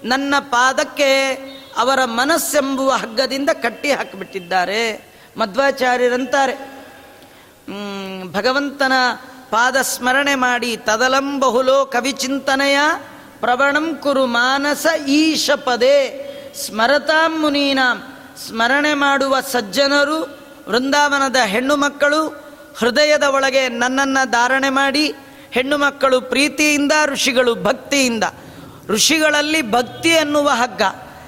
ನನ್ನ ಪಾದಕ್ಕೆ ಅವರ ಮನಸ್ಸೆಂಬುವ ಹಗ್ಗದಿಂದ ಕಟ್ಟಿ ಹಾಕಿಬಿಟ್ಟಿದ್ದಾರೆ. ಮಧ್ವಾಚಾರ್ಯರಂತಾರೆ. ಭಗವಂತನ ಪಾದ ಸ್ಮರಣೆ ಮಾಡಿ ತದಲಂಬಹುಲೋ ಕವಿಚಿಂತನೆಯ ಪ್ರವಣಂ ಕುರು ಮಾನಸ ಈಶ ಪದೇ ಸ್ಮರತಾಂ ಮುನೀನಾಂ. ಸ್ಮರಣೆ ಮಾಡುವ ಸಜ್ಜನರು, ವೃಂದಾವನದ ಹೆಣ್ಣು ಮಕ್ಕಳು, ಹೃದಯದ ಒಳಗೆ ನನ್ನನ್ನು ಧಾರಣೆ ಮಾಡಿ, ಹೆಣ್ಣು ಮಕ್ಕಳು ಪ್ರೀತಿಯಿಂದ, ಋಷಿಗಳು ಭಕ್ತಿಯಿಂದ. ಋಷಿಗಳಲ್ಲಿ ಭಕ್ತಿ ಎನ್ನುವ ಹಗ್ಗ,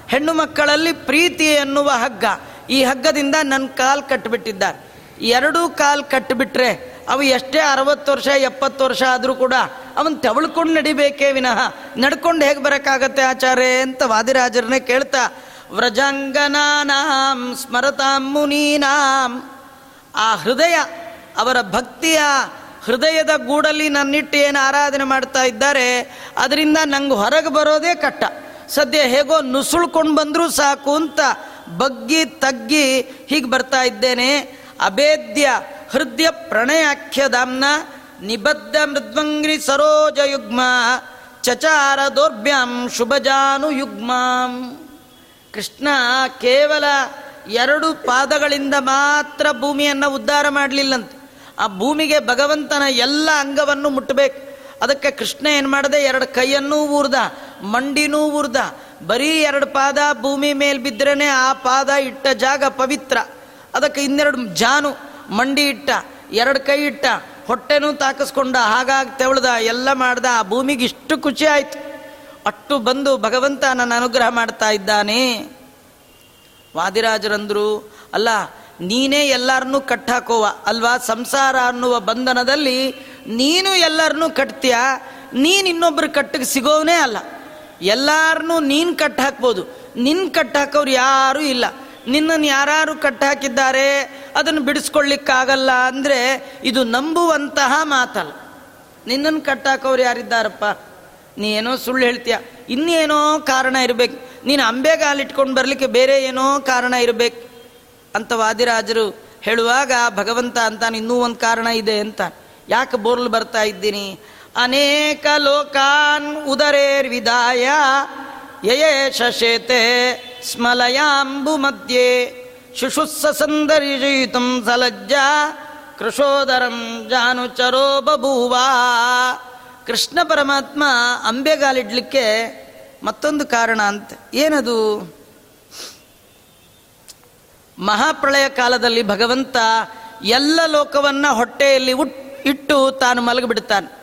ಹೆಣ್ಣು ಮಕ್ಕಳಲ್ಲಿ ಪ್ರೀತಿ ಎನ್ನುವ ಹಗ್ಗ. ಈ ಹಗ್ಗದಿಂದ ನನ್ನ ಕಾಲು ಕಟ್ಟಿಬಿಟ್ಟಿದ್ದಾರೆ ಎರಡೂ ಕಾಲು ಕಟ್ಟಿಬಿಟ್ರೆ ಅವು ಎಷ್ಟೇ ಅರವತ್ತು ವರ್ಷ, ಎಪ್ಪತ್ತು ವರ್ಷ ಆದರೂ ಕೂಡ ಅವನ್ ತೆವಳ್ಕೊಂಡು ನಡಿಬೇಕೇ ವಿನಃ. ನಡ್ಕೊಂಡು ಹೇಗೆ ಬರೋಕ್ಕಾಗತ್ತೆ ಆಚಾರ್ಯ ಅಂತ ವಾದಿರಾಜರನ್ನೇ ಕೇಳ್ತಾ, ವ್ರಜಾಂಗನಾನಾಂ ಸ್ಮರತಾಂ ಮುನೀನಾಂ. ಆ ಹೃದಯ, ಅವರ ಭಕ್ತಿಯ ಹೃದಯದ ಗೂಡಲ್ಲಿ ನನ್ನಿಟ್ಟು ಏನು ಆರಾಧನೆ ಮಾಡ್ತಾ ಇದ್ದಾರೆ, ಅದರಿಂದ ನಂಗೆ ಹೊರಗೆ ಬರೋದೇ ಕಟ್ಟ ಸದ್ಯ ಹೇಗೋ ನುಸುಳ್ಕೊಂಡು ಬಂದರೂ ಸಾಕು ಅಂತ ಬಗ್ಗಿ ತಗ್ಗಿ ಹೀಗೆ ಬರ್ತಾ ಇದ್ದೇನೆ. ಅಭೇದ್ಯ ಹೃದಯ ಪ್ರಣಯಾಖ್ಯದಾಮ್ನ ನಿಬದ್ಧ ಮೃದ್ವಂಗ್ರಿ ಸರೋಜ ಯುಗ್ಮ ಚಚಾರ ದೌರ್ಭ್ಯಾಂ ಶುಭಜಾನು ಯುಗ್ಮಾಂ ಕೃಷ್ಣ ಕೇವಲ ಎರಡು ಪಾದಗಳಿಂದ ಮಾತ್ರ ಭೂಮಿಯನ್ನು ಉದ್ಧಾರ ಮಾಡಲಿಲ್ಲಂತೆ. ಆ ಭೂಮಿಗೆ ಭಗವಂತನ ಎಲ್ಲ ಅಂಗವನ್ನು ಮುಟ್ಟಬೇಕು. ಅದಕ್ಕೆ ಕೃಷ್ಣ ಏನು ಮಾಡದೆ? ಎರಡು ಕೈಯನ್ನೂ ಊರ್ದ, ಮಂಡಿನೂ ಊರ್ದ. ಬರೀ ಎರಡು ಪಾದ ಭೂಮಿ ಮೇಲೆ ಬಿದ್ರೇನೆ ಆ ಪಾದ ಇಟ್ಟ ಜಾಗ ಪವಿತ್ರ. ಅದಕ್ಕೆ ಇನ್ನೆರಡು ಜಾನು ಮಂಡಿ ಇಟ್ಟ, ಎರಡು ಕೈ ಇಟ್ಟ, ಹೊಟ್ಟೆನೂ ತಾಕಿಸ್ಕೊಂಡ, ಹಾಗಾಗಿ ತೆವಳ್ದ, ಎಲ್ಲ ಮಾಡ್ದ, ಆ ಭೂಮಿಗೆ ಇಷ್ಟು ಖುಷಿ ಆಯ್ತು. ಅಟ್ಟು ಬಂದು ಭಗವಂತ ನನ್ನ ಅನುಗ್ರಹ ಮಾಡ್ತಾ ಇದ್ದಾನೆ. ವಾದಿರಾಜರಂದ್ರು, ಅಲ್ಲ, ನೀನೇ ಎಲ್ಲರನ್ನೂ ಕಟ್ಟಾಕೋವ, ಅಲ್ವಾ? ಸಂಸಾರ ಅನ್ನುವ ಬಂಧನದಲ್ಲಿ ನೀನು ಎಲ್ಲರನ್ನೂ ಕಟ್ತೀಯ? ನೀನು ಇನ್ನೊಬ್ಬರು ಕಟ್ಟಿಗೆ ಸಿಗೋವನೇ ಅಲ್ಲ. ಎಲ್ಲಾರನ್ನೂ ನೀನು ಕಟ್ಟಾಕ್ಬೋದು ನಿನ್ನ ಕಟ್ ಹಾಕೋರು ಯಾರೂ ಇಲ್ಲ. ನಿನ್ನನ್ನು ಯಾರು ಕಟ್ಟಾಕಿದ್ದಾರೆ, ಅದನ್ನು ಬಿಡಿಸ್ಕೊಳ್ಳಿಕ್ಕಾಗಲ್ಲ ಅಂದರೆ ಇದು ನಂಬುವಂತಹ ಮಾತಲ್ಲ. ನಿನ್ನನ್ನು ಕಟ್ಟಾಕೋರು ಯಾರಿದ್ದಾರಪ್ಪ? ನೀ ಏನೋ ಸುಳ್ಳು ಹೇಳ್ತೀಯ. ಇನ್ನೇನೋ ಕಾರಣ ಇರಬೇಕು. ನೀನು ಅಂಬೆಗಾಲಿಟ್ಕೊಂಡು ಬರಲಿಕ್ಕೆ ಬೇರೆ ಏನೋ ಕಾರಣ ಇರಬೇಕು. ಅಂತ ವಾದಿರಾಜರು ಹೇಳುವಾಗ, ಭಗವಂತ ಅಂತ ಇನ್ನೂ ಒಂದು ಕಾರಣ ಇದೆ ಅಂತ. ಯಾಕೆ ಬೋರ್ಲು ಬರ್ತಾ ಇದ್ದೀನಿ? ಅನೇಕ ಲೋಕಾನ್ ಉದರೇರ್ ವಿದಾಯ. ಯಯೇ ಶಶೇತೆ. ಸ್ಮಲಯಾಂಬು ಮಧ್ಯೆ ಶುಶುಸ್ಸ ಸಂದರ್ಶಯಿತುಂ ಸಲಜ್ಜ ಕೃಶೋದರಂ ಜಾನುಚರೋ ಬಭೂವ ಕೃಷ್ಣ ಪರಮಾತ್ಮ ಅಂಬೆಗಾಲಿಡ್ಲಿಕ್ಕೆ ಮತ್ತೊಂದು ಕಾರಣ ಅಂತ ಏನದು? ಮಹಾಪ್ರಳಯ ಕಾಲದಲ್ಲಿ ಭಗವಂತ ಎಲ್ಲ ಲೋಕವನ್ನ ಹೊಟ್ಟೆಯಲ್ಲಿ ಉಟ್ ಇಟ್ಟು ತಾನು ಮಲಗಿಬಿಡ್ತಾನೆ.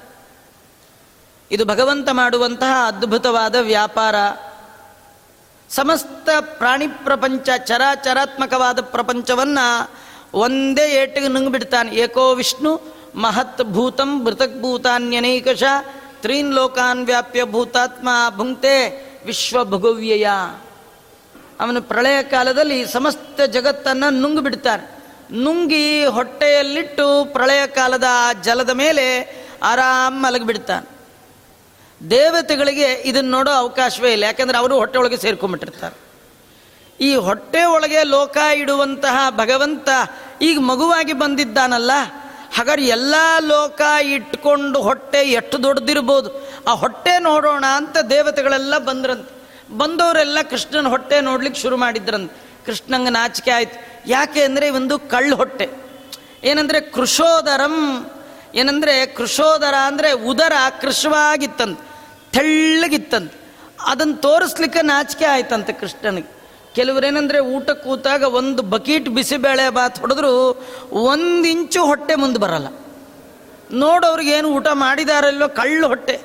ಇದು ಭಗವಂತ ಮಾಡುವಂತಹ ಅದ್ಭುತವಾದ ವ್ಯಾಪಾರ. ಸಮಸ್ತ ಪ್ರಾಣಿ ಪ್ರಪಂಚ ಚರಾಚರಾತ್ಮಕವಾದ ಪ್ರಪಂಚವನ್ನ ಒಂದೇ ಏಟಿಗೆ ನುಂಗ್ಬಿಡ್ತಾನೆ. ಏಕೋ ವಿಷ್ಣು ಮಹತ್ ಭೂತಂ ಮೃತಕ್ ಭೂತಾನ್ಯನೈಕಶ ತ್ರೀನ್ ಲೋಕಾನ್ ವ್ಯಾಪ್ಯ ಭೂತಾತ್ಮ ಭುಂಕ್ತೆ ವಿಶ್ವ ಭಗವ್ಯಯ. ಅವನು ಪ್ರಳಯ ಕಾಲದಲ್ಲಿ ಸಮಸ್ತ ಜಗತ್ತನ್ನು ನುಂಗ್ಬಿಡ್ತಾನೆ. ನುಂಗಿ ಹೊಟ್ಟೆಯಲ್ಲಿಟ್ಟು ಪ್ರಳಯ ಕಾಲದ ಜಲದ ಮೇಲೆ ಆರಾಮ್ ಮಲಗಿಬಿಡ್ತಾನೆ. ದೇವತೆಗಳಿಗೆ ಇದನ್ನ ನೋಡೋ ಅವಕಾಶವೇ ಇಲ್ಲ. ಯಾಕಂದ್ರೆ ಅವರು ಹೊಟ್ಟೆ ಒಳಗೆ ಸೇರ್ಕೊಂಡ್ಬಿಟ್ಟಿರ್ತಾರೆ. ಈ ಹೊಟ್ಟೆ ಒಳಗೆ ಲೋಕ ಇಡುವಂತಹ ಭಗವಂತ ಈಗ ಮಗುವಾಗಿ ಬಂದಿದ್ದಾನಲ್ಲ, ಹಾಗಾದ್ರೆ ಎಲ್ಲ ಲೋಕ ಇಟ್ಕೊಂಡು ಹೊಟ್ಟೆ ಎಷ್ಟು ದೊಡ್ಡದಿರ್ಬೋದು. ಆ ಹೊಟ್ಟೆ ನೋಡೋಣ ಅಂತ ದೇವತೆಗಳೆಲ್ಲ ಬಂದ್ರಂತೆ. ಬಂದವರೆಲ್ಲ ಕೃಷ್ಣನ ಹೊಟ್ಟೆ ನೋಡ್ಲಿಕ್ಕೆ ಶುರು ಮಾಡಿದ್ರಂತೆ. ಕೃಷ್ಣಂಗೆ ನಾಚಿಕೆ ಆಯ್ತು. ಯಾಕೆ ಅಂದರೆ ಒಂದು ಕಳ್ಳು ಹೊಟ್ಟೆ. ಏನಂದರೆ ಕೃಷೋದರಂ ಏನಂದರೆ ಕೃಷೋದರ ಅಂದರೆ ಉದರ ಕೃಶವಾಗಿತ್ತಂತೆ ತೆಳ್ಳಗಿತ್ತಂತ. ಅದನ್ನು ತೋರಿಸ್ಲಿಕ್ಕೆ ನಾಚಿಕೆ ಆಯ್ತಂತೆ ಕೃಷ್ಣನಿಗೆ. ಕೆಲವರೇನೆಂದರೆ ಊಟ ಕೂತಾಗ ಒಂದು ಬಕೀಟ್ ಬಿಸಿಬೇಳೆ ಬಾತ್ ಹೊಡೆದ್ರು ಒಂದು ಇಂಚು ಹೊಟ್ಟೆ ಮುಂದೆ ಬರಲ್ಲ. ನೋಡೋರಿಗೆ ಏನು ಊಟ ಮಾಡಿದಾರಲ್ಲೋ ಕಳ್ಳು ಹೊಟ್ಟೆ.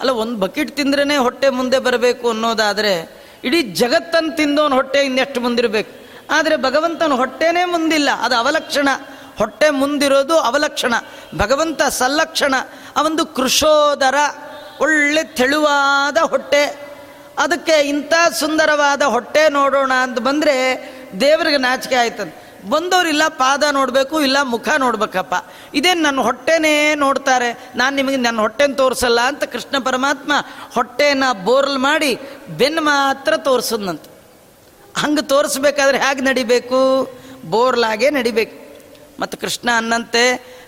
ಅಲ್ಲ, ಒಂದು ಬಕೀಟ್ ತಿಂದ್ರೇ ಹೊಟ್ಟೆ ಮುಂದೆ ಬರಬೇಕು ಅನ್ನೋದಾದರೆ ಇಡೀ ಜಗತ್ತನ್ನು ತಿಂದೋನು ಹೊಟ್ಟೆ ಇನ್ನೆಷ್ಟು ಮುಂದಿರಬೇಕು. ಆದರೆ ಭಗವಂತನ ಹೊಟ್ಟೆನೇ ಮುಂದಿಲ್ಲ, ಅದು ಅವಲಕ್ಷಣ. ಹೊಟ್ಟೆ ಮುಂದಿರೋದು ಅವಲಕ್ಷಣ. ಭಗವಂತ ಸಲ್ಲಕ್ಷಣ. ಅವೊಂದು ಕೃಷೋದರ ಒಳ್ಳೆ ತೆಳುವಾದ ಹೊಟ್ಟೆ. ಅದಕ್ಕೆ ಇಂಥ ಸುಂದರವಾದ ಹೊಟ್ಟೆ ನೋಡೋಣ ಅಂತ ಬಂದರೆ ದೇವರಿಗೆ ನಾಚಿಕೆ ಆಯ್ತಂತೆ ಬಂದವರಿಲ್ಲ ಪಾದ ನೋಡಬೇಕು, ಇಲ್ಲ ಮುಖ ನೋಡ್ಬೇಕಪ್ಪ. ಇದೇನು ನನ್ನ ಹೊಟ್ಟೆನೇ ನೋಡ್ತಾರೆ? ನಾನು ನಿಮಗೆ ನನ್ನ ಹೊಟ್ಟೆನ ತೋರಿಸಲ್ಲ ಅಂತ ಕೃಷ್ಣ ಪರಮಾತ್ಮ ಹೊಟ್ಟೆನ ಬೋರ್ಲ್ ಮಾಡಿ ಬೆನ್ನು ಮಾತ್ರ ತೋರಿಸೋದಂತೆ ಹಂಗೆ ತೋರಿಸ್ಬೇಕಾದ್ರೆ ಹೇಗೆ ನಡಿಬೇಕು? ಬೋರ್ಲಾಗೆ ನಡಿಬೇಕು. ಮತ್ತು ಕೃಷ್ಣ ಅನ್ನಂತೆ,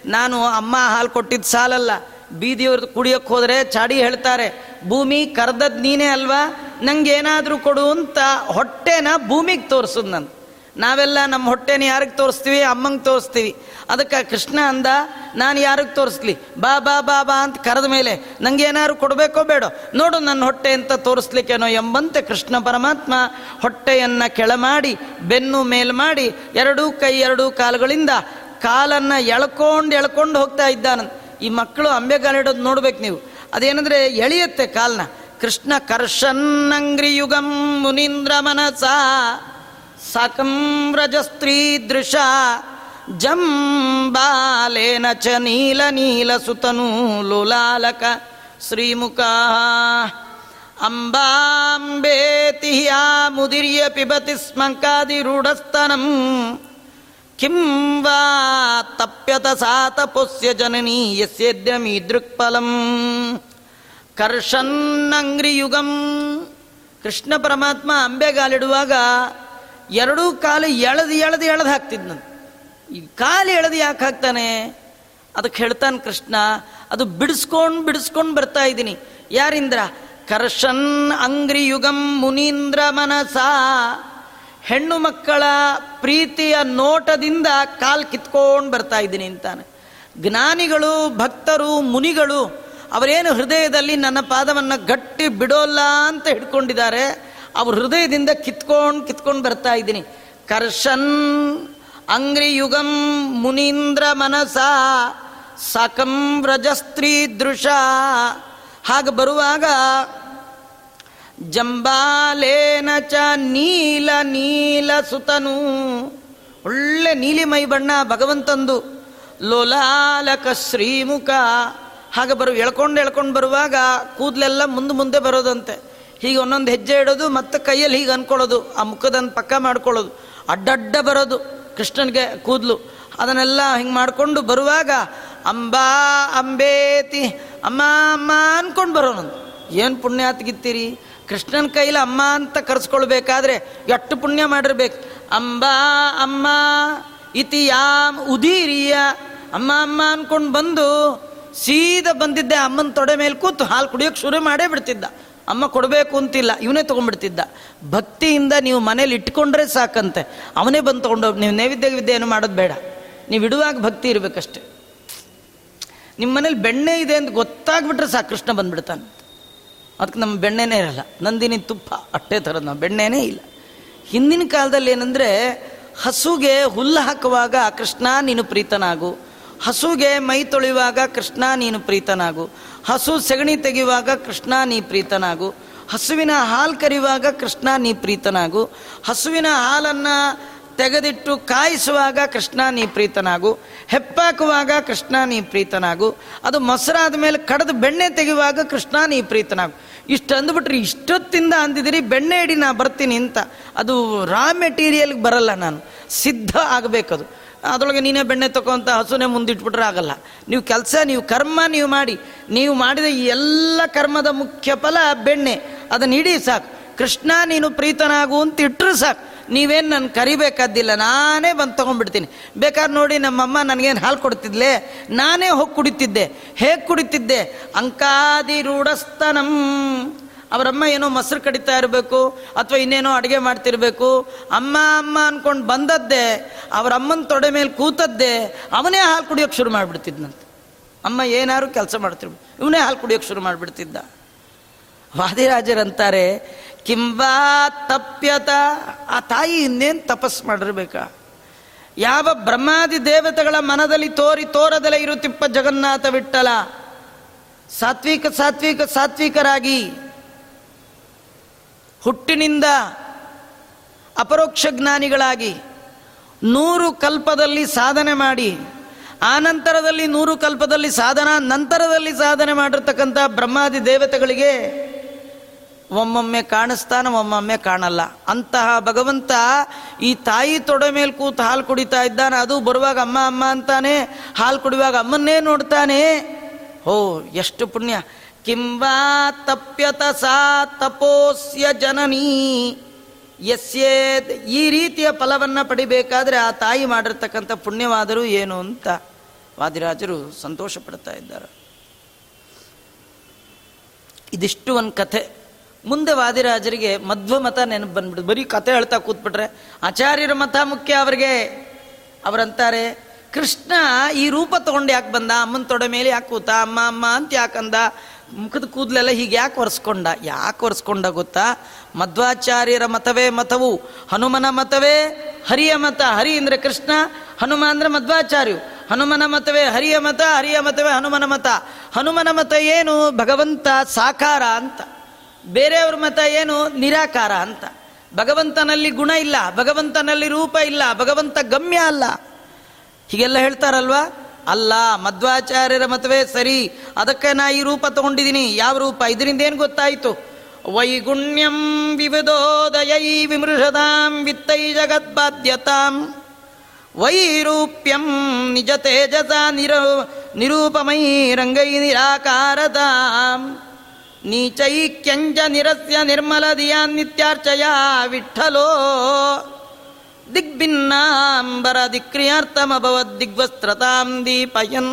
ನಾನು ಅಮ್ಮ ಹಾಲು ಕೊಟ್ಟಿದ್ದು ಸಾಲಲ್ಲ, ಬೀದಿಯವ್ರದ್ದು ಕುಡಿಯೋಕ್ಕೆ ಹೋದರೆ ಚಾಡಿ ಹೇಳ್ತಾರೆ, ಭೂಮಿ ಕರೆದದ್ದು ನೀನೇ ಅಲ್ವಾ ನಂಗೆ ಏನಾದರೂ ಕೊಡು ಅಂತ ಹೊಟ್ಟೆನ ಭೂಮಿಗೆ ತೋರಿಸೋದು ನಾನು ನಾವೆಲ್ಲ ನಮ್ಮ ಹೊಟ್ಟೆನ ಯಾರಿಗೆ ತೋರಿಸ್ತೀವಿ? ಅಮ್ಮಂಗೆ ತೋರಿಸ್ತೀವಿ. ಅದಕ್ಕೆ ಕೃಷ್ಣ ಅಂದ, ನಾನು ಯಾರಿಗೆ ತೋರಿಸ್ಲಿ? ಬಾ ಬಾ ಬಾ ಬಾ ಅಂತ ಕರೆದ ಮೇಲೆ, ನಂಗೆ ಏನಾದ್ರು ಕೊಡಬೇಕೋ ಬೇಡೋ? ನೋಡು ನನ್ನ ಹೊಟ್ಟೆ ಅಂತ ತೋರಿಸ್ಲಿಕ್ಕೇನೋ ಎಂಬಂತೆ ಕೃಷ್ಣ ಪರಮಾತ್ಮ ಹೊಟ್ಟೆಯನ್ನು ಕೆಳಮಾಡಿ, ಬೆನ್ನು ಮೇಲ್ ಮಾಡಿ ಎರಡೂ ಕೈ, ಎರಡೂ ಕಾಲುಗಳಿಂದ ಕಾಲನ್ನು ಎಳ್ಕೊಂಡು ಎಳ್ಕೊಂಡು ಹೋಗ್ತಾ ಇದ್ದಾನಂತ. ಈ ಮಕ್ಕಳು ಅಂಬೆಗಾಲಿಡೋದು ನೋಡ್ಬೇಕು ನೀವು. ಅದೇನಂದ್ರೆ ಎಳೆಯುತ್ತೆ ಕಾಲನ್ನ ಕೃಷ್ಣ ಕರ್ಷನ್ನಂಗ್ರಿಯುಗಂ ಮುನೀಂದ್ರ ಮನಸ. ಸಾಕಂ ರಜಸ್ತ್ರೀ ದೃಶ ಜಂಬಾಲೇನ ಚ ನೀಲ ನೀಲ ಸುತನು ಲೋಲಾಲಕ ಶ್ರೀಮುಖ ಅಂಬಾಂಬೇತಿ ಯಾ ಮುದಿರ್ಯ ಪಿಬತಿ ಸ್ಮಂಕಾದಿರೂಢಸ್ತನಂ ಕಿಂ ವಾ ತಪ್ಯತ ಸಾತಪೋಸ್ಯ ಜನನೀ ಯಸ್ಯದ್ಯಮಿ ದೃಕ್ಫಲಂ ಕರ್ಷನ್ನಂಗ್ರಿಯುಗಂ ಕೃಷ್ಣ ಪರಮಾತ್ಮ ಅಂಬೆಗಾಲಿಡುವಾಗ ಎರಡೂ ಕಾಲು ಎಳೆದು ಎಳೆದು ಎಳೆದು ಹಾಕ್ತಿದ್ನಂತೆ ಈ ಕಾಲು ಎಳೆದು ಯಾಕೆ ಹಾಕ್ತಾನೆ? ಅದಕ್ಕೆ ಹೇಳ್ತಾನೆ ಕೃಷ್ಣ, ಅದು ಬಿಡಿಸ್ಕೊಂಡು ಬಿಡಿಸ್ಕೊಂಡು ಬರ್ತಾ ಇದ್ದೀನಿ. ಯಾರಿಂದ್ರ? ಕರ್ಷನ್ ಅಂಗ್ರಿಯುಗಂ ಮುನೀಂದ್ರ ಮನಸ. ಹೆಣ್ಣು ಮಕ್ಕಳ ಪ್ರೀತಿಯ ನೋಟದಿಂದ ಕಾಲು ಕಿತ್ಕೊಂಡು ಬರ್ತಾ ಇದ್ದೀನಿ ಅಂತಾನೆ. ಜ್ಞಾನಿಗಳು, ಭಕ್ತರು, ಮುನಿಗಳು, ಅವರೇನು ಹೃದಯದಲ್ಲಿ ನನ್ನ ಪಾದವನ್ನು ಗಟ್ಟಿ ಬಿಡೋಲ್ಲ ಅಂತ ಹಿಡ್ಕೊಂಡಿದ್ದಾರೆ. ಅವ್ರ ಹೃದಯದಿಂದ ಕಿತ್ಕೊಂಡು ಕಿತ್ಕೊಂಡು ಬರ್ತಾ ಇದ್ದೀನಿ. ಕರ್ಷನ್, ಅಂಗ್ರಿಯುಗಂ, ಮುನೀಂದ್ರ ಮನಸ, ಸಾಕಂ ವ್ರಜಸ್ತ್ರೀ ದೃಶ. ಹಾಗೆ ಬರುವಾಗ ಜಂಬಾಲೇನ ಚ ನೀಲ ನೀಲ ಸುತನು. ಒಳ್ಳೆ ನೀಲಿ ಮೈ ಬಣ್ಣ ಭಗವಂತಂದು. ಲೋಲಾಲಕ ಶ್ರೀಮುಖ. ಹಾಗೆ ಬರು, ಎಳ್ಕೊಂಡು ಎಳ್ಕೊಂಡು ಬರುವಾಗ ಕೂದಲೆಲ್ಲ ಮುಂದೆ ಮುಂದೆ ಬರೋದಂತೆ. ಹೀಗೆ ಒಂದೊಂದು ಹೆಜ್ಜೆ ಇಡೋದು, ಮತ್ತೆ ಕೈಯಲ್ಲಿ ಹೀಗೆ ಅನ್ಕೊಳ್ಳೋದು, ಆ ಮುಖದನ್ನು ಪಕ್ಕ ಮಾಡ್ಕೊಳ್ಳೋದು, ಅಡ್ಡಡ್ಡ ಬರೋದು ಕೃಷ್ಣನಿಗೆ ಕೂದಲು. ಅದನ್ನೆಲ್ಲ ಹಿಂಗೆ ಮಾಡಿಕೊಂಡು ಬರುವಾಗ, ಅಂಬಾ ಅಂಬೇತಿ, ಅಮ್ಮ ಅಮ್ಮ ಅನ್ಕೊಂಡು ಬರೋನಂತ. ಏನು ಪುಣ್ಯಾತ್ಗಿತ್ತೀರಿ? ಕೃಷ್ಣನ ಕೈಲಿ ಅಮ್ಮ ಅಂತ ಕರೆಸ್ಕೊಳ್ಬೇಕಾದ್ರೆ ಎಷ್ಟು ಪುಣ್ಯ ಮಾಡಿರ್ಬೇಕು. ಅಂಬಾ, ಅಮ್ಮ ಇತಿ ಯಾಮ್ ಉದೀರಿಯ. ಅಮ್ಮ ಅಮ್ಮ ಅಂದ್ಕೊಂಡು ಬಂದು ಸೀದಾ ಬಂದಿದ್ದೆ ಅಮ್ಮನ ತೊಡೆ ಮೇಲೆ ಕೂತು ಹಾಲು ಕುಡಿಯೋಕೆ ಶುರು ಮಾಡೇ ಬಿಡ್ತಿದ್ದ. ಅಮ್ಮ ಕೊಡಬೇಕು ಅಂತಿಲ್ಲ, ಇವನೇ ತೊಗೊಂಡ್ಬಿಡ್ತಿದ್ದ. ಭಕ್ತಿಯಿಂದ ನೀವು ಮನೇಲಿ ಇಟ್ಕೊಂಡ್ರೆ ಸಾಕಂತೆ. ಅವನೇ ಬಂದು ತೊಗೊಂಡು ನೀವು ನೈವೇದ್ಯ ವಿದ್ಯೆ ಏನು ಮಾಡೋದು ಬೇಡ. ನೀವು ಇಡುವಾಗ ಭಕ್ತಿ ಇರಬೇಕಷ್ಟೆ. ನಿಮ್ಮ ಮನೇಲಿ ಬೆಣ್ಣೆ ಇದೆ ಅಂತ ಗೊತ್ತಾಗ್ಬಿಟ್ರೆ ಸಾಕು, ಕೃಷ್ಣ ಬಂದ್ಬಿಡ್ತಾನೆ. ಅದಕ್ಕೆ ನಮ್ಮ ಬೆಣ್ಣೆನೇ ಇರಲ್ಲ. ನಂದಿನಿ ತುಪ್ಪ, ಅಟ್ಟೆ ಥರದ್ದು ನಾವು. ಬೆಣ್ಣೆನೇ ಇಲ್ಲ. ಹಿಂದಿನ ಕಾಲದಲ್ಲಿ ಏನಂದರೆ, ಹಸುಗೆ ಹುಲ್ಲು ಹಾಕುವಾಗ ಕೃಷ್ಣ ನೀನು ಪ್ರೀತನಾಗು. ಹಸುಗೆ ಮೈ ತೊಳೆಯುವಾಗ ಕೃಷ್ಣ ನೀನು ಪ್ರೀತನಾಗು. ಹಸು ಸೆಗಣಿ ತೆಗೆಯುವಾಗ ಕೃಷ್ಣ ನೀ ಪ್ರೀತನಾಗು. ಹಸುವಿನ ಹಾಲು ಕರೆಯುವಾಗ ಕೃಷ್ಣ ನೀ ಪ್ರೀತನಾಗು. ಹಸುವಿನ ಹಾಲನ್ನು ತೆಗೆದಿಟ್ಟು ಕಾಯಿಸುವಾಗ ಕೃಷ್ಣ ನೀ ಪ್ರೀತನಾಗು. ಹೆಪ್ಪಾಕುವಾಗ ಕೃಷ್ಣ ನೀ ಪ್ರೀತನಾಗು. ಅದು ಮೊಸರಾದ ಮೇಲೆ ಕಡ್ದು ಬೆಣ್ಣೆ ತೆಗೆಯುವಾಗ ಕೃಷ್ಣ ನೀ ಪ್ರೀತನಾಗು. ಇಷ್ಟು ಅಂದ್ಬಿಟ್ರಿ ಇಷ್ಟೊತ್ತಿಂದ ಅಂದಿದ್ದೀರಿ, ಬೆಣ್ಣೆ ಇಡಿ ನಾ ಬರ್ತೀನಿ ಅಂತ. ಅದು ರಾ ಮೆಟೀರಿಯಲ್ಗೆ ಬರಲ್ಲ ನಾನು. ಸಿದ್ಧ ಆಗಬೇಕದು. ಅದರೊಳಗೆ ನೀನೇ ಬೆಣ್ಣೆ ತಗೊಂತ ಹಸುನೇ ಮುಂದಿಟ್ಬಿಟ್ರೆ ಆಗಲ್ಲ. ನೀವು ಕೆಲಸ, ನೀವು ಕರ್ಮ ನೀವು ಮಾಡಿ. ನೀವು ಮಾಡಿದ ಈ ಎಲ್ಲ ಕರ್ಮದ ಮುಖ್ಯ ಫಲ ಬೆಣ್ಣೆ. ಅದನ್ನ ಇಡೀ ಸಾಕು. ಕೃಷ್ಣ, ನೀನು ಪ್ರೀತನಾಗು ಅಂತ ಇಟ್ಟರು ಸಾಕು. ನೀವೇನು ನಾನು ಕರಿಬೇಕಾದ್ದಿಲ್ಲ, ನಾನೇ ಬಂದು ತೊಗೊಂಡ್ಬಿಡ್ತೀನಿ. ಬೇಕಾದ್ರೆ ನೋಡಿ ನಮ್ಮಮ್ಮ ನನಗೇನು ಹಾಲು ಕೊಡ್ತಿದ್ಲೆ? ನಾನೇ ಹೋಗಿ ಕುಡಿತಿದ್ದೆ. ಹೇಗೆ ಕುಡಿತಿದ್ದೆ? ಅಂಕಾದಿ ರೂಢಸ್ತನಂ ಅವರಮ್ಮ ಏನೋ ಮೊಸರು ಕಡಿತಾ ಇರಬೇಕು ಅಥವಾ ಇನ್ನೇನೋ ಅಡುಗೆ ಮಾಡ್ತಿರ್ಬೇಕು, ಅಮ್ಮ ಅಮ್ಮ ಅನ್ಕೊಂಡು ಬಂದದ್ದೇ ಅವರ ಅಮ್ಮನ ತೊಡೆ ಮೇಲೆ ಕೂತದ್ದೇ, ಅವನೇ ಹಾಲು ಕುಡಿಯೋಕೆ ಶುರು ಮಾಡಿಬಿಡ್ತಿದ್ನಂತೆ. ಅಮ್ಮ ಏನಾದ್ರು ಕೆಲಸ ಮಾಡ್ತಿರ್ಬೇಕು ಇವನೇ ಹಾಲು ಕುಡಿಯೋಕೆ ಶುರು ಮಾಡಿಬಿಡ್ತಿದ್ದ. ವಾದಿರಾಜರಂತಾರೆ, ಕಿಂಬಾ ತಪ್ಯತ. ಆ ತಾಯಿ ಇನ್ನೇನು ತಪಸ್ ಮಾಡಿರ್ಬೇಕಾ? ಯಾವ ಬ್ರಹ್ಮಾದಿ ದೇವತೆಗಳ ಮನದಲ್ಲಿ ತೋರಿ ತೋರದಲ್ಲೇ ಇರುತ್ತಿಪ್ಪ ಜಗನ್ನಾಥ ವಿಠಲ ಸಾತ್ವಿಕ ಸಾತ್ವಿಕ, ಸಾತ್ವಿಕರಾಗಿ ಹುಟ್ಟಿನಿಂದ ಅಪರೋಕ್ಷ ಜ್ಞಾನಿಗಳಾಗಿ ನೂರು ಕಲ್ಪದಲ್ಲಿ ಸಾಧನೆ ಮಾಡಿ ಆನಂತರದಲ್ಲಿ ನೂರು ಕಲ್ಪದಲ್ಲಿ ಸಾಧನ ನಂತರದಲ್ಲಿ ಸಾಧನೆ ಮಾಡಿರ್ತಕ್ಕಂಥ ಬ್ರಹ್ಮಾದಿ ದೇವತೆಗಳಿಗೆ ಒಮ್ಮೊಮ್ಮೆ ಕಾಣಿಸ್ತಾನೆ, ಒಮ್ಮೊಮ್ಮೆ ಕಾಣಲ್ಲ. ಅಂತಹ ಭಗವಂತ ಈ ತಾಯಿ ತೊಡೆ ಮೇಲೆ ಕೂತು ಹಾಲು ಕುಡಿತಾ ಇದ್ದಾನೆ, ಅದು ಬರುವಾಗ ಅಮ್ಮ ಅಮ್ಮ ಅಂತಾನೆ, ಹಾಲು ಕುಡಿಯುವಾಗ ಅಮ್ಮನ್ನೇ ನೋಡ್ತಾನೆ. ಓ ಎಷ್ಟು ಪುಣ್ಯ. ಕಿಂವಾ ತಪ್ಯತ ಸಾ ತಪೋಸ್ಯ ಜನನೀ ಎಸ್ಯೇ ಈ ರೀತಿಯ ಫಲವನ್ನು ಪಡಿಬೇಕಾದ್ರೆ ಆ ತಾಯಿ ಮಾಡಿರ್ತಕ್ಕಂಥ ಪುಣ್ಯವಾದರೂ ಏನು ಅಂತ ವಾದಿರಾಜರು ಸಂತೋಷ ಪಡ್ತಾ ಇದ್ದಾರೆ. ಇದಿಷ್ಟು ಒಂದು ಕಥೆ. ಮುಂದೆ ವಾದಿರಾಜರಿಗೆ ಮಧ್ವ ಮತ ನೆನಪು ಬಂದ್ಬಿಡುದು ಬರೀ ಕತೆ ಹೇಳ್ತಾ ಕೂತ್ಬಿಟ್ರೆ ಆಚಾರ್ಯರ ಮತ ಮುಖ್ಯ ಅವರಿಗೆ. ಅವರಂತಾರೆ, ಕೃಷ್ಣ, ಈ ರೂಪ ತಗೊಂಡು ಯಾಕೆ ಬಂದ? ಅಮ್ಮನ ತೊಡೆ ಮೇಲೆ ಯಾಕೆ ಕೂತ? ಅಮ್ಮ ಅಮ್ಮ ಅಂತ ಯಾಕಂದ? ಮುಖದ ಕೂದಲೆಲ್ಲ ಹೀಗೆ ಯಾಕೆ ಒರೆಸ್ಕೊಂಡ? ಯಾಕೆ ಒರೆಸ್ಕೊಂಡ ಗೊತ್ತಾ? ಮಧ್ವಾಚಾರ್ಯರ ಮತವೇ ಮತವು, ಹನುಮನ ಮತವೇ ಹರಿಯ ಮತ. ಹರಿ ಅಂದರೆ ಕೃಷ್ಣ, ಹನುಮ ಅಂದರೆ ಮಧ್ವಾಚಾರ್ಯು ಹನುಮನ ಮತವೇ ಹರಿಯ ಮತ, ಹರಿಯ ಮತವೇ ಹನುಮನ ಮತ. ಹನುಮನ ಮತ ಏನು? ಭಗವಂತ ಸಾಕಾರ ಅಂತ. ಬೇರೆಯವ್ರ ಮತ ಏನು? ನಿರಾಕಾರ ಅಂತ. ಭಗವಂತನಲ್ಲಿ ಗುಣ ಇಲ್ಲ, ಭಗವಂತನಲ್ಲಿ ರೂಪ ಇಲ್ಲ, ಭಗವಂತ ಗಮ್ಯ ಅಲ್ಲ. ಹೀಗೆಲ್ಲ ಹೇಳ್ತಾರಲ್ವಾ? ಅಲ್ಲ, ಮಧ್ವಾಚಾರ್ಯರ ಮತವೇ ಸರಿ. ಅದಕ್ಕೆ ನಾ ಈ ರೂಪ ತಗೊಂಡಿದ್ದೀನಿ. ಯಾವ ರೂಪ? ಇದರಿಂದ ಏನು ಗೊತ್ತಾಯಿತು? ವೈಗುಣ್ಯಂ ವಿವಿಧೋದಯೈ ವಿಮೃಷದಾಂ ವಿತ್ತೈ ಜಗದ್ಬಾಧ್ಯತಾಂ. ವೈರೂಪ್ಯಂ ನಿಜ ತೇಜಸ ನಿರ ನಿರೂಪಮೈ ರಂಗೈ ನಿರಾಕಾರತಾಂ ನೀಚೈಕ್ಯಂಜ ನಿರಸ್ಯ ನಿರ್ಮಲ ದಿಯಾ ನಿತ್ಯಾರ್ಚಯ ವಿಠಲೋ ದಿಗ್ಭಿನ್ನಾಂಬರ ದಿಕ್ರಿಯಾರ್ಥಮಭವದ್ ದಿಗ್ವಸ್ತ್ರತಾಂ ದೀಪಯನ್.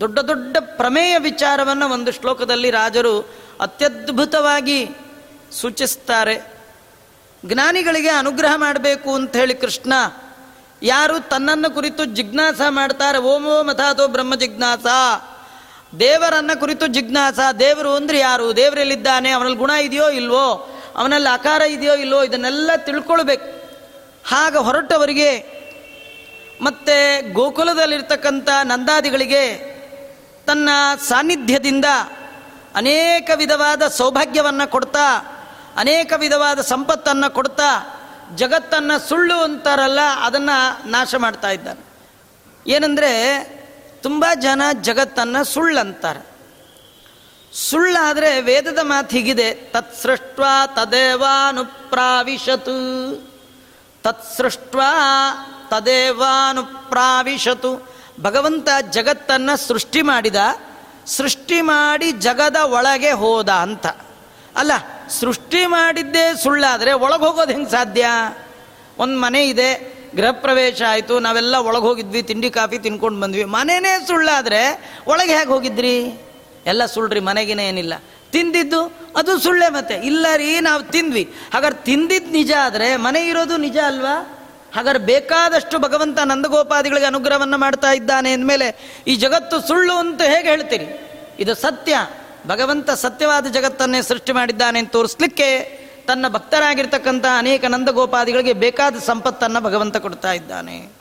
ದೊಡ್ಡ ದೊಡ್ಡ ಪ್ರಮೇಯ ವಿಚಾರವನ್ನು ಒಂದು ಶ್ಲೋಕದಲ್ಲಿ ರಾಜರು ಅತ್ಯದ್ಭುತವಾಗಿ ಸೂಚಿಸ್ತಾರೆ. ಜ್ಞಾನಿಗಳಿಗೆ ಅನುಗ್ರಹ ಮಾಡಬೇಕು ಅಂತ ಹೇಳಿ ಕೃಷ್ಣ, ಯಾರು ತನ್ನನ್ನು ಕುರಿತು ಜಿಜ್ಞಾಸ ಮಾಡ್ತಾರೆ, ಓಮೋ ಮಥಾತೋ ಬ್ರಹ್ಮ ಜಿಜ್ಞಾಸ. ದೇವರನ್ನ ಕುರಿತು ಜಿಜ್ಞಾಸ, ದೇವರು ಅಂದ್ರೆ ಯಾರು? ದೇವರಲ್ಲಿದ್ದಾನೆ ಅವನಲ್ಲಿ ಗುಣ ಇದೆಯೋ ಇಲ್ವೋ? ಅವನಲ್ಲಿ ಆಕಾರ ಇದೆಯೋ ಇಲ್ಲೋ ಇದನ್ನೆಲ್ಲ ತಿಳ್ಕೊಳ್ಬೇಕು. ಹಾಗ ಹೊರಟವರಿಗೆ ಮತ್ತೆ ಗೋಕುಲದಲ್ಲಿರ್ತಕ್ಕಂಥ ನಂದಾದಿಗಳಿಗೆ ತನ್ನ ಸಾನ್ನಿಧ್ಯದಿಂದ ಅನೇಕ ವಿಧವಾದ ಸೌಭಾಗ್ಯವನ್ನು ಕೊಡ್ತಾ, ಅನೇಕ ವಿಧವಾದ ಸಂಪತ್ತನ್ನು ಕೊಡ್ತಾ, ಜಗತ್ತನ್ನು ಸುಳ್ಳು ಅಂತಾರಲ್ಲ ಅದನ್ನು ನಾಶ ಮಾಡ್ತಾ ಇದ್ದಾನೆ. ಏನಂದರೆ, ತುಂಬ ಜನ ಜಗತ್ತನ್ನು ಸುಳ್ಳಂತಾರೆ. ಸುಳ್ಳಾದರೆ ವೇದದ ಮಾತು ಹೀಗಿದೆ ತತ್ಸೃಷ್ಟ ತದೇವಾನುಪ್ರಾವಿಶತು. ತತ್ಸೃಷ್ಟ ತದೇವಾನುಪ್ರಾವಿಶತು. ಭಗವಂತ ಜಗತ್ತನ್ನು ಸೃಷ್ಟಿ ಮಾಡಿದ, ಸೃಷ್ಟಿ ಮಾಡಿ ಜಗದ ಒಳಗೆ ಹೋದ ಅಂತ. ಅಲ್ಲ, ಸೃಷ್ಟಿ ಮಾಡಿದ್ದೇ ಸುಳ್ಳಾದರೆ ಒಳಗೆ ಹೋಗೋದು ಹೆಂಗೆ ಸಾಧ್ಯ? ಒಂದು ಮನೆ ಇದೆ ಗೃಹ ಪ್ರವೇಶ ಆಯಿತು, ನಾವೆಲ್ಲ ಒಳಗೆ ಹೋಗಿದ್ವಿ, ತಿಂಡಿ, ಕಾಫಿ ತಿನ್ಕೊಂಡು ಬಂದ್ವಿ. ಮನೆನೇ ಸುಳ್ಳಾದರೆ ಒಳಗೆ ಹೇಗೆ ಹೋಗಿದ್ರಿ? ಎಲ್ಲ ಸುಳ್ಳ್ರಿ, ಮನೆಗಿನ ಏನಿಲ್ಲ. ತಿಂದಿದ್ದು ಅದು ಸುಳ್ಳೆ ಮತ್ತೆ. ಇಲ್ಲ ರೀ, ನಾವು ತಿಂದ್ವಿ. ಹಾಗಾದ್ರೆ ತಿಂದಿದ್ದು ನಿಜ ಆದರೆ, ಮನೆ ಇರೋದು ನಿಜ ಅಲ್ವಾ? ಹಾಗಾದ್ರೆ ಬೇಕಾದಷ್ಟು ಭಗವಂತ ನಂದಗೋಪಾದಿಗಳಿಗೆ ಅನುಗ್ರಹವನ್ನು ಮಾಡ್ತಾ ಇದ್ದಾನೆ ಅಂದಮೇಲೆ, ಈ ಜಗತ್ತು ಸುಳ್ಳು ಅಂತ ಹೇಗೆ ಹೇಳ್ತೀರಿ? ಇದು ಸತ್ಯ. ಭಗವಂತ ಸತ್ಯವಾದ ಜಗತ್ತನ್ನೇ ಸೃಷ್ಟಿ ಮಾಡಿದ್ದಾನೆ ಅಂತ ತೋರಿಸ್ಲಿಕ್ಕೆ ತನ್ನ ಭಕ್ತರಾಗಿರ್ತಕ್ಕಂಥ ಅನೇಕ ನಂದಗೋಪಾದಿಗಳಿಗೆ ಬೇಕಾದ ಸಂಪತ್ತನ್ನು ಭಗವಂತ ಕೊಡ್ತಾ ಇದ್ದಾನೆ.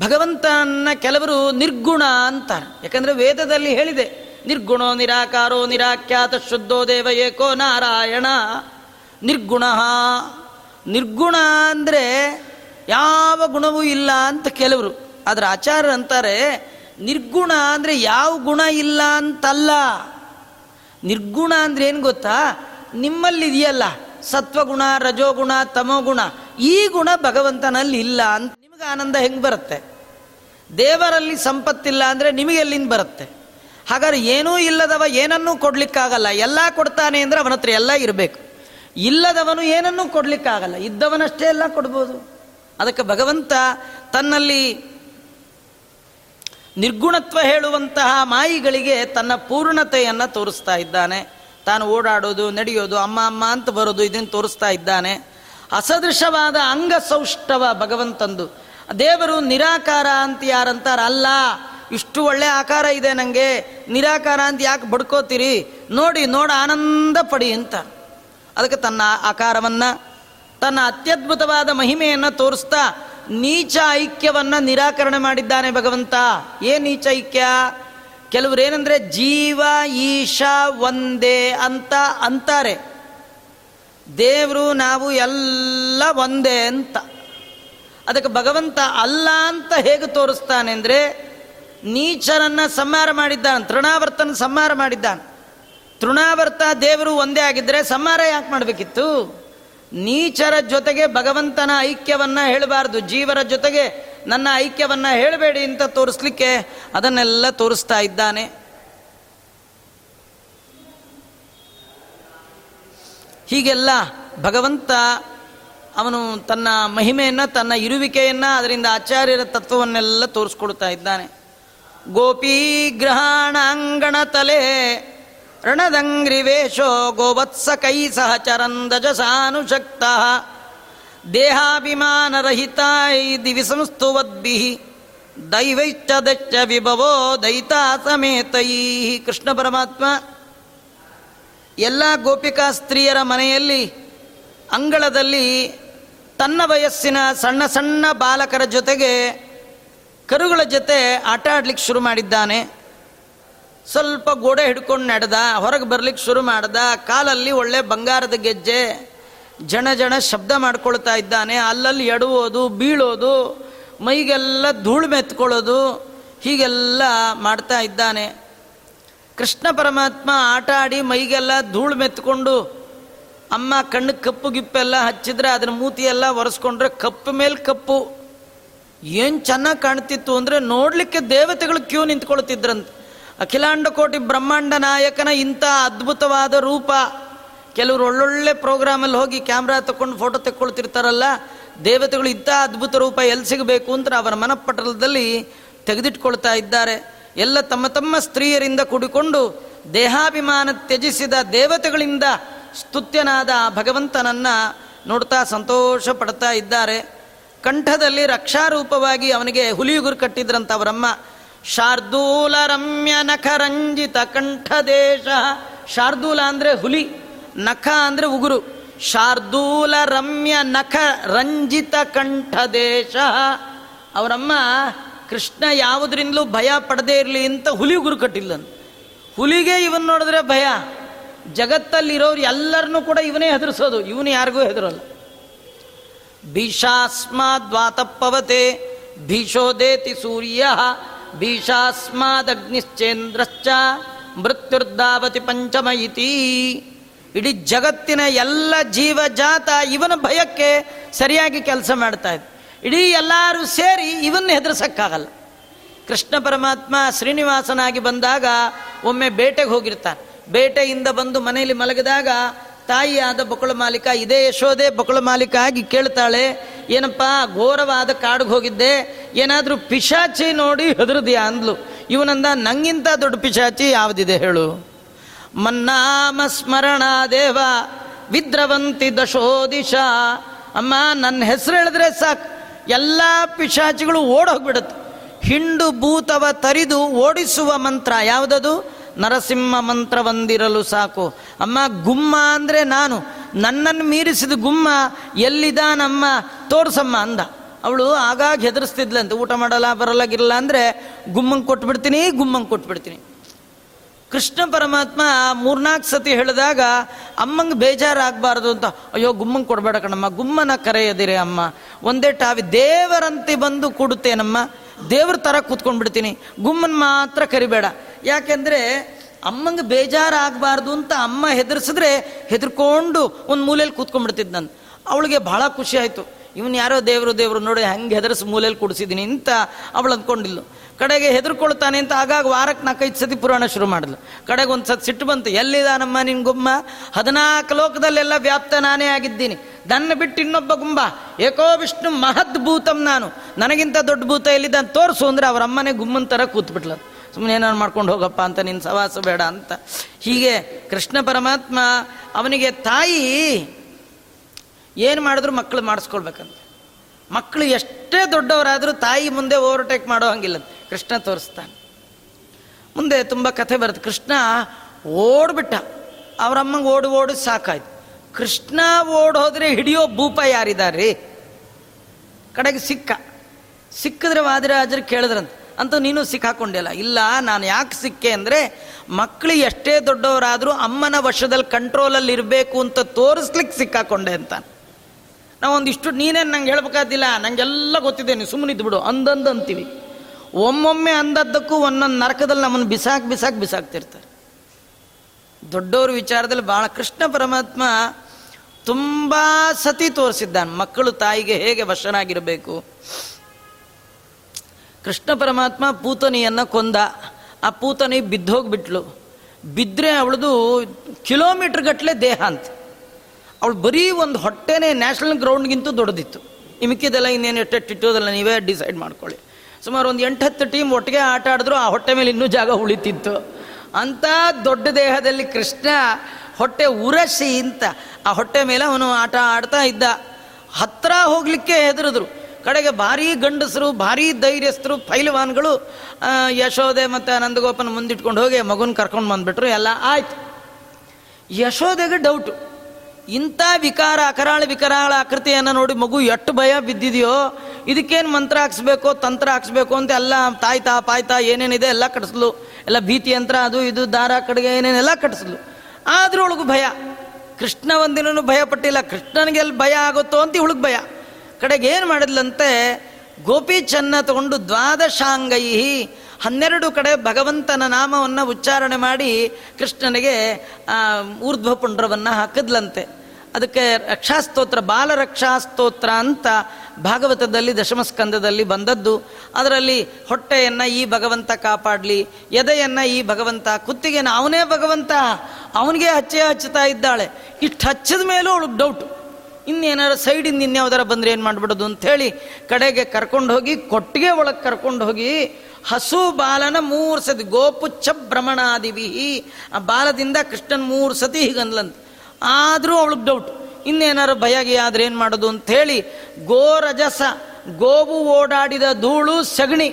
ಭಗವಂತನ ಕೆಲವರು ನಿರ್ಗುಣ ಅಂತಾರೆ. ಯಾಕಂದರೆ ವೇದದಲ್ಲಿ ಹೇಳಿದೆ, ನಿರ್ಗುಣೋ ನಿರಾಕಾರೋ ನಿರಾಖ್ಯಾತ ಶುದ್ಧೋ ದೇವ ಏಕೋ ನಾರಾಯಣ, ನಿರ್ಗುಣ. ನಿರ್ಗುಣ ಅಂದರೆ ಯಾವ ಗುಣವೂ ಇಲ್ಲ ಅಂತ ಕೆಲವರು ಅದರ ಆಚಾರ್ಯರು ಅಂತಾರೆ, ನಿರ್ಗುಣ ಅಂದರೆ ಯಾವ ಗುಣ ಇಲ್ಲ ಅಂತಲ್ಲ. ನಿರ್ಗುಣ ಅಂದರೆ ಏನು ಗೊತ್ತಾ? ನಿಮ್ಮಲ್ಲಿದೆಯಲ್ಲ, ಸತ್ವಗುಣ, ರಜೋಗುಣ, ತಮೋಗುಣ, ಈ ಗುಣ ಭಗವಂತನಲ್ಲಿ ಇಲ್ಲ ಅಂತ. ನಿಮಗೆ ಆನಂದ ಹೆಂಗೆ ಬರುತ್ತೆ? ದೇವರಲ್ಲಿ ಸಂಪತ್ತಿಲ್ಲ ಅಂದರೆ ನಿಮಗೆ ಎಲ್ಲಿಂದ ಬರುತ್ತೆ? ಹಾಗಾದ್ರೆ ಏನೂ ಇಲ್ಲದವ ಏನನ್ನೂ ಕೊಡಲಿಕ್ಕಾಗಲ್ಲ. ಎಲ್ಲ ಕೊಡ್ತಾನೆ ಅಂದರೆ ಅವನ ಹತ್ರ ಎಲ್ಲ ಇರಬೇಕು. ಇಲ್ಲದವನು ಏನನ್ನೂ ಕೊಡಲಿಕ್ಕಾಗಲ್ಲ. ಇದ್ದವನಷ್ಟೇ ಎಲ್ಲ ಕೊಡ್ಬೋದು. ಅದಕ್ಕೆ ಭಗವಂತ ತನ್ನಲ್ಲಿ ನಿರ್ಗುಣತ್ವ ಹೇಳುವಂತಹ ಮಾಯಿಗಳಿಗೆ ತನ್ನ ಪೂರ್ಣತೆಯನ್ನು ತೋರಿಸ್ತಾ ಇದ್ದಾನೆ. ತಾನು ಓಡಾಡೋದು, ನಡೆಯೋದು, ಅಮ್ಮ ಅಮ್ಮ ಅಂತ ಬರೋದು ಇದನ್ನು ತೋರಿಸ್ತಾ ಇದ್ದಾನೆ. ಅಸದೃಶವಾದ ಅಂಗಸೌಷ್ಟವ ಭಗವಂತಂದು. ದೇವರು ನಿರಾಕಾರ ಅಂತ ಯಾರಂತಾರ? ಅಲ್ಲ, ಇಷ್ಟು ಒಳ್ಳೆ ಆಕಾರ ಇದೆ ನನಗೆ ನಿರಾಕಾರ ಅಂತ ಯಾಕೆ ಬಡ್ಕೋತೀರಿ? ನೋಡಿ, ನೋಡ ಆನಂದ ಪಡಿ ಅಂತ. ಅದಕ್ಕೆ ತನ್ನ ಆಕಾರವನ್ನು, ತನ್ನ ಅತ್ಯದ್ಭುತವಾದ ಮಹಿಮೆಯನ್ನು ತೋರಿಸ್ತಾ ನೀಚ ಐಕ್ಯವನ್ನು ನಿರಾಕರಣೆ ಮಾಡಿದ್ದಾನೆ ಭಗವಂತ. ಏನು ನೀಚ ಐಕ್ಯ? ಕೆಲವರು ಏನಂದ್ರೆ ಜೀವ ಈಶ ಒಂದೇ ಅಂತ ಅಂತಾರೆ. ದೇವರು ನಾವು ಎಲ್ಲ ಒಂದೇ ಅಂತ. ಅದಕ್ಕೆ ಭಗವಂತ ಅಲ್ಲ ಅಂತ ಹೇಗೆ ತೋರಿಸ್ತಾನೆ ಅಂದರೆ ನೀಚರನ್ನ ಸಂಹಾರ ಮಾಡಿದ್ದಾನೆ, ತೃಣಾವರ್ತನ ಸಂಹಾರ ಮಾಡಿದ್ದಾನೆ. ತೃಣಾವರ್ತ ದೇವರು ಒಂದೇ ಆಗಿದ್ದರೆ ಸಂಹಾರ ಯಾಕೆ ಮಾಡಬೇಕಿತ್ತು? ನೀಚರ ಜೊತೆಗೆ ಭಗವಂತನ ಐಕ್ಯವನ್ನು ಹೇಳಬಾರ್ದು, ಜೀವರ ಜೊತೆಗೆ ನನ್ನ ಐಕ್ಯವನ್ನು ಹೇಳಬೇಡಿ ಅಂತ ತೋರಿಸ್ಲಿಕ್ಕೆ ಅದನ್ನೆಲ್ಲ ತೋರಿಸ್ತಾ ಇದ್ದಾನೆ. ಹೀಗೆಲ್ಲ ಭಗವಂತ ಅವನು ತನ್ನ ಮಹಿಮೆಯನ್ನು, ತನ್ನ ಇರುವಿಕೆಯನ್ನು, ಅದರಿಂದ ಆಚಾರ್ಯರ ತತ್ವವನ್ನೆಲ್ಲ ತೋರಿಸ್ಕೊಡ್ತಾ ಇದ್ದಾನೆ. ಗೋಪೀ ಗ್ರಹಣಾಂಗಣ ತಲೆ ರಣದಂಗ್ರಿವೇಶೋ ಗೋವತ್ಸ ಕೈ ಸಹ ಸಹಚರಂದಜಸಾನುಶಕ್ತ ದೇಹಾಭಿಮಾನರಹಿತ ದಿವಿ ಸಂಸ್ತುವದ್ಭಿ ದೈವೈಶ್ಚ ದಚ್ಚ ವಿಭವೋ ದೈತಾ ಸಮೇತೈ. ಕೃಷ್ಣ ಪರಮಾತ್ಮ, ಎಲ್ಲ ಗೋಪಿಕಾ ಸ್ತ್ರೀಯರ ಮನೆಯಲ್ಲಿ ಅಂಗಳದಲ್ಲಿ ತನ್ನ ವಯಸ್ಸಿನ ಸಣ್ಣ ಸಣ್ಣ ಬಾಲಕರ ಜೊತೆಗೆ ಕರುಗಳ ಜೊತೆ ಆಟ ಆಡ್ಲಿಕ್ಕೆ ಶುರು ಮಾಡಿದ್ದಾನೆ. ಸ್ವಲ್ಪ ಗೋಡೆ ಹಿಡ್ಕೊಂಡು ನಡೆದ, ಹೊರಗೆ ಬರ್ಲಿಕ್ಕೆ ಶುರು ಮಾಡ್ದ, ಕಾಲಲ್ಲಿ ಒಳ್ಳೆ ಬಂಗಾರದ ಗೆಜ್ಜೆ ಜನ ಜನ ಶಬ್ದ ಮಾಡ್ಕೊಳ್ತಾ ಇದ್ದಾನೆ. ಅಲ್ಲಲ್ಲಿ ಎಡುವುದು, ಬೀಳೋದು, ಮೈಗೆಲ್ಲ ಧೂಳು ಮೆತ್ಕೊಳ್ಳೋದು, ಹೀಗೆಲ್ಲ ಮಾಡ್ತಾ ಇದ್ದಾನೆ. ಕೃಷ್ಣ ಪರಮಾತ್ಮ ಆಟ ಆಡಿ ಮೈಗೆಲ್ಲ ಧೂಳು ಮೆತ್ಕೊಂಡು ಅಮ್ಮ ಕಣ್ಣು ಕಪ್ಪು ಗಿಪ್ಪೆಲ್ಲ ಹಚ್ಚಿದ್ರೆ ಅದನ್ನ ಮೂತಿಯೆಲ್ಲ ಒರೆಸ್ಕೊಂಡ್ರೆ ಕಪ್ಪು ಮೇಲೆ ಕಪ್ಪು. ಏನು ಚೆನ್ನಾಗಿ ಕಾಣ್ತಿತ್ತು ಅಂದರೆ ನೋಡಲಿಕ್ಕೆ ದೇವತೆಗಳು ಕ್ಯೂ ನಿಂತ್ಕೊಳ್ತಿದ್ರಂತ. ಅಖಿಲಾಂಡ ಕೋಟಿ ಬ್ರಹ್ಮಾಂಡ ನಾಯಕನ ಇಂಥ ಅದ್ಭುತವಾದ ರೂಪ. ಕೆಲವರು ಒಳ್ಳೊಳ್ಳೆ ಪ್ರೋಗ್ರಾಮಲ್ಲಿ ಹೋಗಿ ಕ್ಯಾಮ್ರಾ ತಕೊಂಡು ಫೋಟೋ ತೆಕ್ಕೊಳ್ತಿರ್ತಾರಲ್ಲ, ದೇವತೆಗಳು ಇಂಥ ಅದ್ಭುತ ರೂಪ ಎಲ್ಲಿ ಸಿಗಬೇಕು ಅಂತ ಅವರ ಮನಪಟಲದಲ್ಲಿ ತೆಗೆದಿಟ್ಕೊಳ್ತಾ ಇದ್ದಾರೆ. ಎಲ್ಲ ತಮ್ಮ ತಮ್ಮ ಸ್ತ್ರೀಯರಿಂದ ಕೂಡಿಕೊಂಡು ದೇಹಾಭಿಮಾನ ತ್ಯಜಿಸಿದ ದೇವತೆಗಳಿಂದ ಸ್ತುತ್ಯನಾದ ಭಗವಂತನನ್ನು ನೋಡ್ತಾ ಸಂತೋಷ ಪಡ್ತಾ ಇದ್ದಾರೆ. ಕಂಠದಲ್ಲಿ ರಕ್ಷಾರೂಪವಾಗಿ ಅವನಿಗೆ ಹುಲಿಯುಗುರು ಕಟ್ಟಿದ್ರಂತ ಅವರಮ್ಮ ಶಾರ್ದೂಲ ರಮ್ಯ ನಖರಂಜಿತ ಕಂಠದೇಶ. ಶಾರ್ದೂಲ ಅಂದ್ರೆ ಹುಲಿ, ನಖ ಅಂದ್ರೆ ಉಗುರು. ಶಾರ್ದೂಲ ರಮ್ಯ ನಖ ರಂಜಿತ ಕಂಠದೇಶ. ಅವರಮ್ಮ, ಕೃಷ್ಣ ಯಾವುದರಿಂದಲೂ ಭಯ ಪಡದೇ ಇರಲಿ ಅಂತ ಹುಲಿ ಉಗುರು ಕಟ್ಟಿಲ್ಲ ಹುಲಿಗೆ ಇವನ್ ನೋಡಿದ್ರೆ ಭಯ. ಜಗತ್ತಲ್ಲಿರೋರು ಎಲ್ಲರನ್ನೂ ಕೂಡ ಇವನೇ ಹೆದರಿಸೋದು, ಇವನು ಯಾರಿಗೂ ಹೆದರಲ್ಲ. ಭೀಷಾಸ್ಮಾದ್ವಾತಪ್ಪವತೆ, ಭೀಷೋದೇತಿ ಸೂರ್ಯ, ಭೀಷಾಸ್ಮಾದಗ್ನಿಶ್ಚೇಂದ್ರಶ್ಚ ಮೃತ್ಯುರ್ಧಾವತಿ ಪಂಚಮ ಇತಿ ಇಡೀ ಜಗತ್ತಿನ ಎಲ್ಲ ಜೀವಜಾತ ಇವನ ಭಯಕ್ಕೆ ಸರಿಯಾಗಿ ಕೆಲಸ ಮಾಡ್ತಾ ಇದೆ. ಇಡೀ ಎಲ್ಲರೂ ಸೇರಿ ಇವನ್ನ ಹೆದರ್ಸಕ್ಕಾಗಲ್ಲ. ಕೃಷ್ಣ ಪರಮಾತ್ಮ ಶ್ರೀನಿವಾಸನಾಗಿ ಬಂದಾಗ ಒಮ್ಮೆ ಬೇಟೆಗೆ ಹೋಗಿರ್ತಾನೆ. ಬೇಟೆಯಿಂದ ಬಂದು ಮನೆಯಲ್ಲಿ ಮಲಗಿದಾಗ ತಾಯಿಯಾದ ಬಕುಳ ಮಾಲೀಕ, ಇದೇ ಯಶೋದೆ ಬಕುಳ ಮಾಲೀಕ ಆಗಿ ಕೇಳ್ತಾಳೆ, ಏನಪ್ಪ, ಘೋರವಾದ ಕಾಡಿಗೆ ಹೋಗಿದ್ದೆ, ಏನಾದರೂ ಪಿಶಾಚಿ ನೋಡಿ ಹೆದರದ್ಯಾ ಅಂದ್ಲು. ಇವನಂದ, ನಂಗಿಂತ ದೊಡ್ಡ ಪಿಶಾಚಿ ಯಾವುದಿದೆ ಹೇಳು? ಮನ್ನಾಮ ಸ್ಮರಣ ದೇವ, ವಿದ್ರವಂತಿ ದಶೋದಿಶ. ಅಮ್ಮ ನನ್ನ ಹೆಸರು ಹೇಳಿದ್ರೆ ಸಾಕು. ಎಲ್ಲ ಪಿಶಾಚಿಗಳು ಓಡೋಗ್ಬಿಡುತ್ತೆ. ಹಿಂಡು ಭೂತವ ತರಿದು ಓಡಿಸುವ ಮಂತ್ರ ಯಾವುದದು? ನರಸಿಂಹ ಮಂತ್ರ ಬಂದಿರಲು ಸಾಕು. ಅಮ್ಮ, ಗುಮ್ಮ ಅಂದರೆ ನಾನು. ನನ್ನನ್ನು ಮೀರಿಸಿದ ಗುಮ್ಮ ಎಲ್ಲಿದಾನಮ್ಮ? ತೋರ್ಸಮ್ಮ ಅಂದ. ಅವಳು ಆಗಾಗ ಹೆದರ್ಸ್ತಿದ್ಲಂತೆ. ಊಟ ಮಾಡಲ್ಲ ಬರಲಾಗಿರಲ್ಲ ಅಂದರೆ ಗುಮ್ಮಂಗೆ ಕೊಟ್ಬಿಡ್ತೀನಿ ಗುಮ್ಮಂಗೆ ಕೊಟ್ಬಿಡ್ತೀನಿ. ಕೃಷ್ಣ ಪರಮಾತ್ಮ ಮೂರ್ನಾಲ್ಕು ಸತಿ ಹೇಳಿದಾಗ, ಅಮ್ಮಂಗೆ ಬೇಜಾರಾಗಬಾರ್ದು ಅಂತ, ಅಯ್ಯೋ ಗುಮ್ಮಂಗೆ ಕೊಡಬೇಡ ಕಣಮ್ಮ, ಗುಮ್ಮನ ಕರೆಯದಿರೆ ಅಮ್ಮ. ಒಂದೇ ಟಾವಿ ದೇವರಂತೆ ಬಂದು ಕೊಡುತ್ತೇನಮ್ಮ. ದೇವ್ರ ಥರ ಕೂತ್ಕೊಂಡ್ಬಿಡ್ತೀನಿ. ಗುಮ್ಮನ್ ಮಾತ್ರ ಕರಿಬೇಡ. ಯಾಕೆಂದರೆ, ಅಮ್ಮಂಗೆ ಬೇಜಾರಾಗಬಾರ್ದು ಅಂತ ಅಮ್ಮ ಹೆದರ್ಸಿದ್ರೆ ಹೆದರ್ಕೊಂಡು ಒಂದು ಮೂಲೆಯಲ್ಲಿ ಕೂತ್ಕೊಂಡ್ಬಿಡ್ತಿದ್ದು ನಾನು. ಅವಳಿಗೆ ಭಾಳ ಖುಷಿ ಆಯಿತು. ಇವನು ಯಾರೋ ದೇವರು ದೇವರು ನೋಡಿ ಹೆಂಗೆ ಹೆದರ್ಸಿ ಮೂಲೆಯಲ್ಲಿ ಕುಡಿಸಿದ್ದೀನಿ ಅಂತ ಅವಳು ಅಂದ್ಕೊಂಡಿಲ್ಲ ಕಡೆಗೆ ಹೆದರ್ಕೊಳ್ತಾನೆ ಅಂತ ಆಗಾಗ ವಾರಕ್ಕೆ ನಾಲ್ಕೈದು ಸತಿ ಪುರಾಣ ಶುರು ಮಾಡಿದ್ಲು. ಕಡೆಗೆ ಒಂದು ಸತಿ ಸಿಟ್ಟು ಬಂತು. ಎಲ್ಲಿದಾನಮ್ಮ ನಿನ್ ಗುಮ್ಮ ಹದಿನಾಲ್ಕು ಲೋಕದಲ್ಲೆಲ್ಲ ವ್ಯಾಪ್ತ ನಾನೇ ಆಗಿದ್ದೀನಿ. ನನ್ನ ಬಿಟ್ಟು ಇನ್ನೊಬ್ಬ ಗುಂಬ. ಏಕೋ ವಿಷ್ಣು ಮಹದ್ ಭೂತಂ ನಾನು. ನನಗಿಂತ ದೊಡ್ಡ ಭೂತ ಎಲ್ಲಿದ್ದಾನೆ ತೋರಿಸು ಅಂದ್ರೆ ಅವ್ರ ಅಮ್ಮನೇ ಗುಮ್ಮನ ಥರ ಕೂತ್ಬಿಟ್ಲ. ಸುಮ್ಮನೆ ಏನಾರು ಮಾಡ್ಕೊಂಡು ಹೋಗಪ್ಪ ಅಂತ ನಿನ್ನ ಸವಾಸ ಬೇಡ ಅಂತ. ಹೀಗೆ ಕೃಷ್ಣ ಪರಮಾತ್ಮ ಅವನಿಗೆ ತಾಯಿ, ಏನು ಮಾಡಿದ್ರು ಮಕ್ಕಳು ಮಾಡಿಸ್ಕೊಳ್ಬೇಕಂತ. ಮಕ್ಕಳು ಎಷ್ಟೇ ದೊಡ್ಡವರಾದರೂ ತಾಯಿ ಮುಂದೆ ಓವರ್ಟೇಕ್ ಮಾಡೋ ಹಂಗಿಲ್ಲ. ಕೃಷ್ಣ ತೋರಿಸ್ತಾನೆ. ಮುಂದೆ ತುಂಬ ಕಥೆ ಬರುತ್ತೆ. ಕೃಷ್ಣ ಓಡ್ಬಿಟ್ಟ. ಅವರಮ್ಮಂಗೆ ಓಡಿ ಓಡಿ ಸಾಕಾಯ್ತು. ಕೃಷ್ಣ ಓಡ್ ಹೋದ್ರೆ ಹಿಡಿಯೋ ಭೂಪ ಯಾರಿದ್ದಾರೆ ಕಡೆಗೆ ಸಿಕ್ಕ. ಸಿಕ್ಕಿದ್ರೆ ವಾದಿರಾಜರು ಕೇಳಿದ್ರಂತ. ಅಂತ ನೀನು ಸಿಕ್ಕಾಕೊಂಡಿಲ್ಲ ಇಲ್ಲ, ನಾನು ಯಾಕೆ ಸಿಕ್ಕೆ ಅಂದರೆ ಮಕ್ಕಳು ಎಷ್ಟೇ ದೊಡ್ಡವರಾದರೂ ಅಮ್ಮನ ವಶದಲ್ಲಿ ಕಂಟ್ರೋಲಲ್ಲಿ ಇರಬೇಕು ಅಂತ ತೋರಿಸ್ಲಿಕ್ಕೆ ಸಿಕ್ಕಾಕೊಂಡೆ ಅಂತ ನಾವು ಒಂದಿಷ್ಟು ನೀನೇನು ನಂಗೆ ಹೇಳ್ಬೇಕಾದಿಲ್ಲ, ನಂಗೆಲ್ಲ ಗೊತ್ತಿದೆ ನೀವು ಸುಮ್ಮನೆ ಇದ್ಬಿಡು ಅಂದಂದು ಅಂತೀವಿ. ಒಮ್ಮೊಮ್ಮೆ ಅಂದದ್ದಕ್ಕೂ ಒಂದೊಂದು ನರಕದಲ್ಲಿ ನಮ್ಮನ್ನು ಬಿಸಾಕ್ ಬಿಸಾಕ್ ಬಿಸಾಕ್ತಿರ್ತಾರೆ. ದೊಡ್ಡವ್ರ ವಿಚಾರದಲ್ಲಿ ಭಾಳ ಕೃಷ್ಣ ಪರಮಾತ್ಮ ತುಂಬ ಸತಿ ತೋರಿಸಿದ್ದಾನೆ, ಮಕ್ಕಳು ತಾಯಿಗೆ ಹೇಗೆ ವಶನಾಗಿರಬೇಕು. ಕೃಷ್ಣ ಪರಮಾತ್ಮ ಪೂತನಿಯನ್ನು ಕೊಂದ, ಆ ಪೂತನಿ ಬಿದ್ದೋಗ್ಬಿಟ್ಲು. ಬಿದ್ದರೆ ಅವಳದು ಕಿಲೋಮೀಟ್ರ್ ಗಟ್ಟಲೆ ದೇಹ ಅಂತ. ಅವಳು ಬರೀ ಒಂದು ಹೊಟ್ಟೆನೇ ನ್ಯಾಷನಲ್ ಗ್ರೌಂಡ್ಗಿಂತೂ ದೊಡ್ಡದಿತ್ತು. ಇಮಿಕ್ಕಿದೆಲ್ಲ ಇನ್ನೇನು ಎಟ್ಟೆಟ್ಟಿಟ್ಟೋದಲ್ಲ ನೀವೇ ಡಿಸೈಡ್ ಮಾಡ್ಕೊಳ್ಳಿ. ಸುಮಾರು ಒಂದು ಎಂಟು ಹತ್ತು ಟೀಮ್ ಒಟ್ಟಿಗೆ ಆಟ ಆಡಿದ್ರು, ಆ ಹೊಟ್ಟೆ ಮೇಲೆ ಇನ್ನೂ ಜಾಗ ಉಳಿತಿತ್ತು. ಅಂಥ ದೊಡ್ಡ ದೇಹದಲ್ಲಿ ಕೃಷ್ಣ ಹೊಟ್ಟೆ ಉರಸಿ ಅಂತ ಆ ಹೊಟ್ಟೆ ಮೇಲೆ ಅವನು ಆಟ ಆಡ್ತಾ ಇದ್ದ. ಹತ್ರ ಹೋಗ್ಲಿಕ್ಕೆ ಹೆದರಿದ್ರು. ಕಡೆಗೆ ಭಾರೀ ಗಂಡಸರು, ಭಾರೀ ಧೈರ್ಯಸ್ಥರು ಫೈಲ್ವಾನ್ಗಳು ಯಶೋದೆ ಮತ್ತು ನಂದಗೋಪನ ಮುಂದಿಟ್ಕೊಂಡು ಹೋಗಿ ಮಗುನ ಕರ್ಕೊಂಡು ಬಂದುಬಿಟ್ರು, ಎಲ್ಲ ಆಯ್ತು. ಯಶೋದೆಗೆ ಡೌಟು ಇಂಥ ವಿಕಾರ, ಅಕರಾಳ ವಿಕರಾಳ ಆಕೃತಿಯನ್ನು ನೋಡಿ ಮಗು ಎಷ್ಟು ಭಯ ಬಿದ್ದಿದೆಯೋ, ಇದಕ್ಕೇನು ಮಂತ್ರ ಹಾಕ್ಸ್ಬೇಕು, ತಂತ್ರ ಹಾಕ್ಸ್ಬೇಕು ಅಂತ ಎಲ್ಲ ತಾಯ್ತಾ, ಪಾಯ್ತಾ ಏನೇನಿದೆ ಎಲ್ಲ ಕಟ್ಸ್ಲು. ಎಲ್ಲ ಭೀತಿ ಯಂತ್ರ, ಅದು ಇದು, ದಾರ ಕಡೆಗೆ ಏನೇನೆಲ್ಲ ಕಟ್ಸ್ಲು. ಆದ್ರೂ ಒಳಗು ಭಯ. ಕೃಷ್ಣ ಒಂದಿನೂ ಭಯ ಪಟ್ಟಿಲ್ಲ. ಕೃಷ್ಣನಿಗೆ ಎಲ್ಲಿ ಭಯ ಆಗುತ್ತೋ ಅಂತ ಹುಳುಗ್ ಭಯ. ಕಡೆಗೆ ಏನು ಮಾಡಿದ್ಲಂತೆ ಗೋಪಿ ಚನ್ನ ತಗೊಂಡು ದ್ವಾದಶಾಂಗೈ ಹನ್ನೆರಡು ಕಡೆ ಭಗವಂತನ ನಾಮವನ್ನು ಉಚ್ಚಾರಣೆ ಮಾಡಿ ಕೃಷ್ಣನಿಗೆ ಊರ್ಧ್ವ ಪುಂಡ್ರವನ್ನು ಹಾಕಿದ್ಲಂತೆ. ಅದಕ್ಕೆ ರಕ್ಷಾಸ್ತೋತ್ರ, ಬಾಲರಕ್ಷಾಸ್ತೋತ್ರ ಅಂತ ಭಾಗವತದಲ್ಲಿ ದಶಮಸ್ಕಂದದಲ್ಲಿ ಬಂದದ್ದು. ಅದರಲ್ಲಿ ಹೊಟ್ಟೆಯನ್ನು ಈ ಭಗವಂತ ಕಾಪಾಡಲಿ, ಎದೆಯನ್ನು ಈ ಭಗವಂತ ಕುತ್ತಿಗೆನ ಅವನೇ ಭಗವಂತ. ಅವನಿಗೆ ಹಚ್ಚೆ ಹಚ್ಚುತ್ತಾ ಇದ್ದಾಳೆ. ಇಷ್ಟು ಹಚ್ಚಿದ ಮೇಲೂ ಅವಳು ಡೌಟ್ ಇನ್ನೇನಾರು ಸೈಡಿಂದ ಇನ್ಯಾವ್ದಾರ ಬಂದರೆ ಏನು ಮಾಡಿಬಿಡೋದು ಅಂಥೇಳಿ ಕಡೆಗೆ ಕರ್ಕೊಂಡು ಹೋಗಿ, ಕೊಟ್ಟಿಗೆ ಒಳಗೆ ಕರ್ಕೊಂಡು ಹೋಗಿ, ಹಸು ಬಾಲನ ಮೂರು ಸತಿ ಗೋಪುಚ್ಛ ಭ್ರಮಣಾದಿವಿ ಆ ಬಾಲದಿಂದ ಕೃಷ್ಣನ್ ಮೂರು ಸತಿ ಆದರೂ ಅವಳಿಗೆ ಡೌಟ್ ಇನ್ನೇನಾರು ಭಯಗೆ ಆದ್ರೆ ಏನು ಮಾಡೋದು ಅಂಥೇಳಿ ಗೋರಜಸ, ಗೋವು ಓಡಾಡಿದ ಧೂಳು, ಸಗಣಿ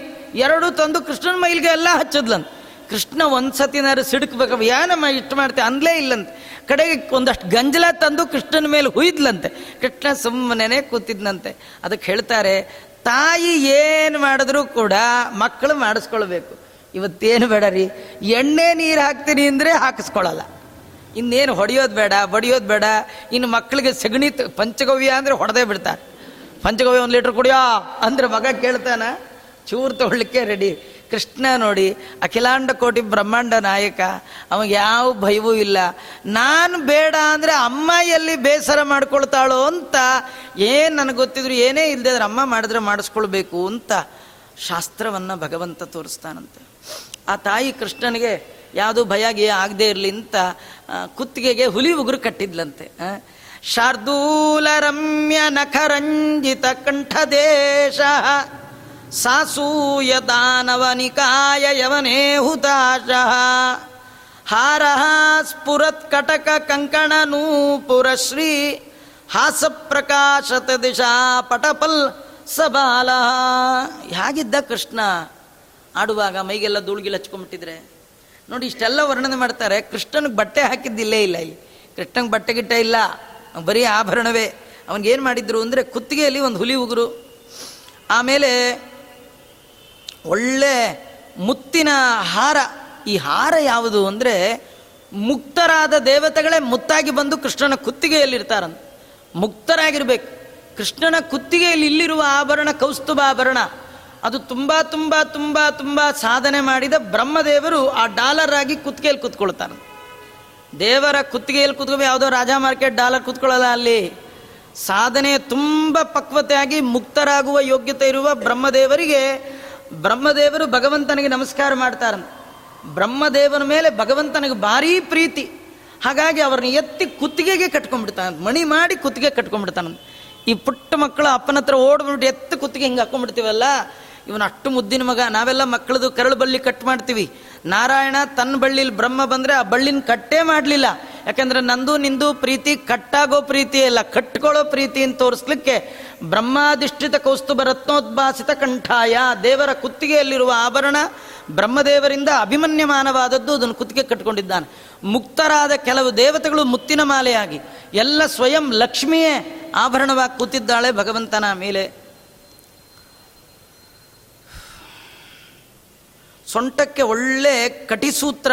ಎರಡು ತಂದು ಕೃಷ್ಣನ ಮೈಲಿಗೆ ಎಲ್ಲ ಹಚ್ಚದ್ಲಂತ. ಕೃಷ್ಣ ಒಂದ್ಸತಿನಾರು ಸಿಡುಕ್ಬೇಕು ಏನಮ್ಮ ಇಷ್ಟು ಮಾಡ್ತೆ ಅಂದಲೇ ಇಲ್ಲಂತೆ. ಕಡೆಗೆ ಒಂದಷ್ಟು ಗಂಜಲ ತಂದು ಕೃಷ್ಣನ ಮೇಲೆ ಹುಯ್ದ್ಲಂತೆ. ಕೃಷ್ಣ ಸುಮ್ಮನೆ ಕೂತಿದ್ನಂತೆ. ಅದಕ್ಕೆ ಹೇಳ್ತಾರೆ, ತಾಯಿ ಏನು ಮಾಡಿದ್ರೂ ಕೂಡ ಮಕ್ಕಳು ಮಾಡಿಸ್ಕೊಳ್ಬೇಕು. ಇವತ್ತೇನು ಬೇಡ ರೀ, ಎಣ್ಣೆ ನೀರು ಹಾಕ್ತೀನಿ ಅಂದರೆ ಹಾಕಿಸ್ಕೊಳ್ಳಲ್ಲ ಇನ್ನೇನು ಹೊಡೆಯೋದು ಬೇಡ, ಬಡಿಯೋದು ಬೇಡ. ಇನ್ನು ಮಕ್ಕಳಿಗೆ ಸಗಣಿ ಪಂಚಗವ್ಯ ಅಂದರೆ ಹೊಡೆದೇ ಬಿಡ್ತಾರೆ. ಪಂಚಗವ್ಯ ಒಂದು ಲೀಟ್ರ್ ಕುಡಿಯೋ ಅಂದ್ರೆ ಮಗ ಕೇಳ್ತಾನ, ಚೂರು ತಗೊಳ್ಳಿಕ್ಕೆ ರೆಡಿ ಕೃಷ್ಣ ನೋಡಿ, ಅಖಿಲಾಂಡ ಕೋಟಿ ಬ್ರಹ್ಮಾಂಡ ನಾಯಕ, ಅವಾಗ ಯಾವ ಭಯವೂ ಇಲ್ಲ. ನಾನು ಬೇಡ ಅಂದರೆ ಅಮ್ಮ ಎಲ್ಲಿ ಬೇಸರ ಮಾಡ್ಕೊಳ್ತಾಳೋ ಅಂತ, ಏನು ನನಗೆ ಗೊತ್ತಿದ್ರು ಏನೇ ಇಲ್ಲದೆ ಅದ್ರ ಅಮ್ಮ ಮಾಡಿದ್ರೆ ಮಾಡಿಸ್ಕೊಳ್ಬೇಕು ಅಂತ ಶಾಸ್ತ್ರವನ್ನು ಭಗವಂತ ತೋರಿಸ್ತಾನಂತೆ. ಆ ತಾಯಿ ಕೃಷ್ಣನಿಗೆ ಯಾವುದು ಭಯ ಆಗದೇ ಇರಲಿ ಅಂತ ಕುತ್ತಿಗೆಗೆ ಹುಲಿ ಉಗುರು ಕಟ್ಟಿದ್ಲಂತೆ. ಶಾರ್ದೂಲ ರಮ್ಯ ನಖರಂಜಿತ ಕಂಠದೇಶ, ಸಾಸೂಯ ದಾನವ ನಿಕಾಯ ಯವನೇ ಹುತಾಶ ಹಾರ ಸ್ಫುರತ್ ಕಟಕ ಕಂಕಣ ನೂಪುರ ಶ್ರೀ ಹಾಸ ಪ್ರಕಾಶತ ದಿಶಾ ಪಟಪಲ್ ಸಬಾಲ ಹೇಗಿದ್ದ ಕೃಷ್ಣ ಆಡುವಾಗ ಮೈಗೆಲ್ಲ ಧೂಳಿಗೆಲ್ಲ ಹಚ್ಕೊಂಡ್ಬಿಟ್ಟಿದ್ರೆ ನೋಡಿ, ಇಷ್ಟೆಲ್ಲ ವರ್ಣನೆ ಮಾಡ್ತಾರೆ. ಕೃಷ್ಣನಿಗೆ ಬಟ್ಟೆ ಹಾಕಿದ್ದಿಲ್ಲೇ ಇಲ್ಲ ಇಲ್ಲಿ ಕೃಷ್ಣಂಗೆ ಬಟ್ಟೆ ಗಿಟ್ಟ ಇಲ್ಲ. ಬರೀ ಆಭರಣವೇ. ಅವನಿಗೇನು ಮಾಡಿದ್ರು ಅಂದರೆ ಕುತ್ತಿಗೆಯಲ್ಲಿ ಒಂದು ಹುಲಿ ಉಗುರು. ಆಮೇಲೆ ಒಳ್ಳೆ ಮುತ್ತಿನ ಹಾರ. ಈ ಹಾರ ಯಾವುದು ಅಂದರೆ ಮುಕ್ತರಾದ ದೇವತೆಗಳೇ ಮುತ್ತಾಗಿ ಬಂದು ಕೃಷ್ಣನ ಕುತ್ತಿಗೆಯಲ್ಲಿರ್ತಾರಂತ ಮುಕ್ತರಾಗಿರ್ಬೇಕು. ಕೃಷ್ಣನ ಕುತ್ತಿಗೆಯಲ್ಲಿ ಇಲ್ಲಿರುವ ಆಭರಣ ಕೌಸ್ತುಭ ಆಭರಣ ಅದು ತುಂಬ ತುಂಬ ತುಂಬ ತುಂಬ ಸಾಧನೆ ಮಾಡಿದ ಬ್ರಹ್ಮದೇವರು ಆ ಡಾಲರ್ ಆಗಿ ಕುತ್ತಿಗೆಯಲ್ಲಿ ಕುತ್ಕೊಳ್ತಾರೆ ದೇವರ ಕುತ್ತಿಗೆಯಲ್ಲಿ ಕುತ್ಕೊಂಡು ಯಾವುದೋ ರಾಜ ಮಾರ್ಕೆಟ್ ಡಾಲರ್ ಕುತ್ಕೊಳ್ಳಲ್ಲ ಅಲ್ಲಿ. ಸಾಧನೆ ತುಂಬ ಪಕ್ವತೆಯಾಗಿ ಮುಕ್ತರಾಗುವ ಯೋಗ್ಯತೆ ಇರುವ ಬ್ರಹ್ಮದೇವರಿಗೆ ಬ್ರಹ್ಮದೇವರು ಭಗವಂತನಿಗೆ ನಮಸ್ಕಾರ ಮಾಡ್ತಾರೆ ಬ್ರಹ್ಮದೇವನ ಮೇಲೆ ಭಗವಂತನಿಗೆ ಭಾರೀ ಪ್ರೀತಿ. ಹಾಗಾಗಿ ಅವ್ರನ್ನ ಎತ್ತಿ ಕುತ್ತಿಗೆಗೆ ಕಟ್ಕೊಂಡ್ಬಿಡ್ತಾನೆ. ಮಣಿ ಮಾಡಿ ಕುತ್ತಿಗೆ ಕಟ್ಕೊಂಡ್ಬಿಡ್ತಾನ. ಈ ಪುಟ್ಟ ಮಕ್ಕಳು ಅಪ್ಪನ ಹತ್ರ ಓಡ್ಬಿಟ್ಟು ಎತ್ತು ಕುತ್ತಿಗೆ ಹಿಂಗೆ ಹಾಕೊಂಡ್ಬಿಡ್ತೀವಲ್ಲ ಇವನು ಅಷ್ಟು ಮುದ್ದಿನ ಮಗ. ನಾವೆಲ್ಲ ಮಕ್ಕಳದು ಕರಳು ಬಳ್ಳಿ ಕಟ್ ಮಾಡ್ತೀವಿ. ನಾರಾಯಣ ತನ್ನ ಬಳ್ಳಿಲಿ ಬ್ರಹ್ಮ ಬಂದರೆ ಆ ಬಳ್ಳಿನ ಕಟ್ಟೇ ಮಾಡಲಿಲ್ಲ. ಯಾಕಂದ್ರೆ ನಂದು, ನಿಂದು ಪ್ರೀತಿ ಕಟ್ಟಾಗೋ ಪ್ರೀತಿ ಅಲ್ಲ ಕಟ್ಕೊಳ್ಳೋ ಪ್ರೀತಿ ಅಂತ ತೋರಿಸ್ಲಿಕ್ಕೆ ಬ್ರಹ್ಮಾಧಿಷ್ಠಿತ ಕೌಸ್ತುಭ ರತ್ನೋದ್ಭಾಸಿತ ಕಂಠಾಯ ದೇವರ ಕುತ್ತಿಗೆಯಲ್ಲಿರುವ ಆಭರಣ ಬ್ರಹ್ಮದೇವರಿಂದ ಅಭಿಮನ್ಯಮಾನವಾದದ್ದು ಅದನ್ನು ಕುತ್ತಿಗೆ ಕಟ್ಕೊಂಡಿದ್ದಾನೆ. ಮುಕ್ತರಾದ ಕೆಲವು ದೇವತೆಗಳು ಮುತ್ತಿನ ಮಾಲೆಯಾಗಿ ಎಲ್ಲ ಸ್ವಯಂ ಲಕ್ಷ್ಮಿಯೇ ಆಭರಣವಾಗಿ ಕೂತಿದ್ದಾಳೆ ಭಗವಂತನ ಮೇಲೆ. ಸೊಂಟಕ್ಕೆ ಒಳ್ಳೆ ಕಟಿಸೂತ್ರ,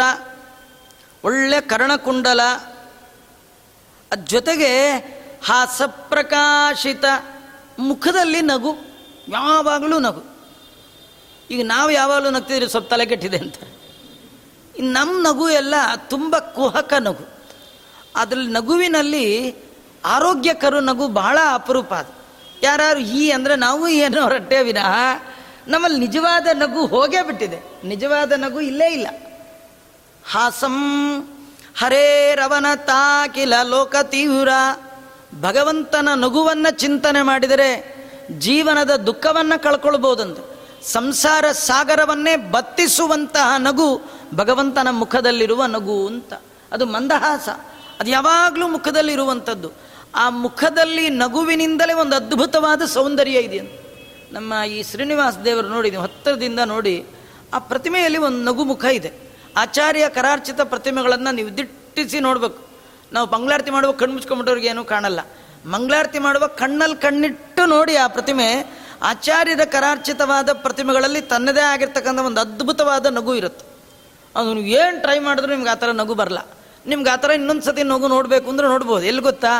ಒಳ್ಳೆ ಕರ್ಣಕುಂಡಲ, ಅದ ಜೊತೆಗೆ ಹಾಸಪ್ರಕಾಶಿತ ಮುಖದಲ್ಲಿ ನಗು, ಯಾವಾಗಲೂ ನಗು. ಈಗ ನಾವು ಯಾವಾಗಲೂ ನಗ್ತಿದ್ರೆ ಸ್ವಲ್ಪ ತಲೆ ಕೆಟ್ಟಿದೆ ಅಂತ. ನಮ್ಮ ನಗು ಎಲ್ಲ ತುಂಬ ಕುಹಕ ನಗು. ಅದರಲ್ಲಿ ನಗುವಿನಲ್ಲಿ ಆರೋಗ್ಯಕರು ನಗು ಬಹಳ ಅಪರೂಪ ಅದು. ಯಾರು ಈ ಅಂದರೆ ನಾವು ಏನೋ ರಟ್ಟೆ ವಿನಃ ನಮ್ಮಲ್ಲಿ ನಿಜವಾದ ನಗು ಹೋಗೇ ಬಿಟ್ಟಿದೆ. ನಿಜವಾದ ನಗು ಇಲ್ಲೇ ಇಲ್ಲ. ಹಾಸಂ ಹರೇ ರವನ ತಾಕಿಲ ಲೋಕ ತೀವ್ರ. ಭಗವಂತನ ನಗುವನ್ನು ಚಿಂತನೆ ಮಾಡಿದರೆ ಜೀವನದ ದುಃಖವನ್ನು ಕಳ್ಕೊಳ್ಬೋದಂತೆ. ಸಂಸಾರ ಸಾಗರವನ್ನೇ ಬತ್ತಿಸುವಂತಹ ನಗು ಭಗವಂತನ ಮುಖದಲ್ಲಿರುವ ನಗು ಅಂತ. ಅದು ಮಂದಹಾಸ. ಅದು ಯಾವಾಗಲೂ ಮುಖದಲ್ಲಿರುವಂಥದ್ದು. ಆ ಮುಖದಲ್ಲಿ ನಗುವಿನಿಂದಲೇ ಒಂದು ಅದ್ಭುತವಾದ ಸೌಂದರ್ಯ ಇದೆ ಅಂತ ನಮ್ಮ ಈ ಶ್ರೀನಿವಾಸ ದೇವರು ನೋಡಿದ್ದೀವಿ ಹತ್ತಿರದಿಂದ ನೋಡಿ, ಆ ಪ್ರತಿಮೆಯಲ್ಲಿ ಒಂದು ನಗು ಮುಖ ಇದೆ. ಆಚಾರ್ಯ ಕರಾರ್ಚಿತ ಪ್ರತಿಮೆಗಳನ್ನು ನೀವು ದಿಟ್ಟಿಸಿ ನೋಡಬೇಕು. ನಾವು ಮಂಗಳಾರತಿ ಮಾಡುವ ಕಣ್ಣು ಮುಚ್ಕೊಂಡ್ಬಿಟ್ಟವ್ರಿಗೆ ಏನೂ ಕಾಣಲ್ಲ. ಮಂಗಳಾರತಿ ಮಾಡುವ ಕಣ್ಣಲ್ಲಿ ಕಣ್ಣಿಟ್ಟು ನೋಡಿ ಆ ಪ್ರತಿಮೆ, ಆಚಾರ್ಯದ ಕರಾರ್ಚಿತವಾದ ಪ್ರತಿಮೆಗಳಲ್ಲಿ ತನ್ನದೇ ಆಗಿರ್ತಕ್ಕಂಥ ಒಂದು ಅದ್ಭುತವಾದ ನಗು ಇರುತ್ತೆ. ಅದು ನೀವು ಏನು ಟ್ರೈ ಮಾಡಿದ್ರು ನಿಮ್ಗೆ ಆ ಥರ ನಗು ಬರಲ್ಲ. ನಿಮ್ಗೆ ಆ ಥರ ಇನ್ನೊಂದು ಸತಿ ನಗು ನೋಡಬೇಕು ಅಂದ್ರೆ ನೋಡ್ಬೋದು. ಎಲ್ಲಿ ಗೊತ್ತಾ?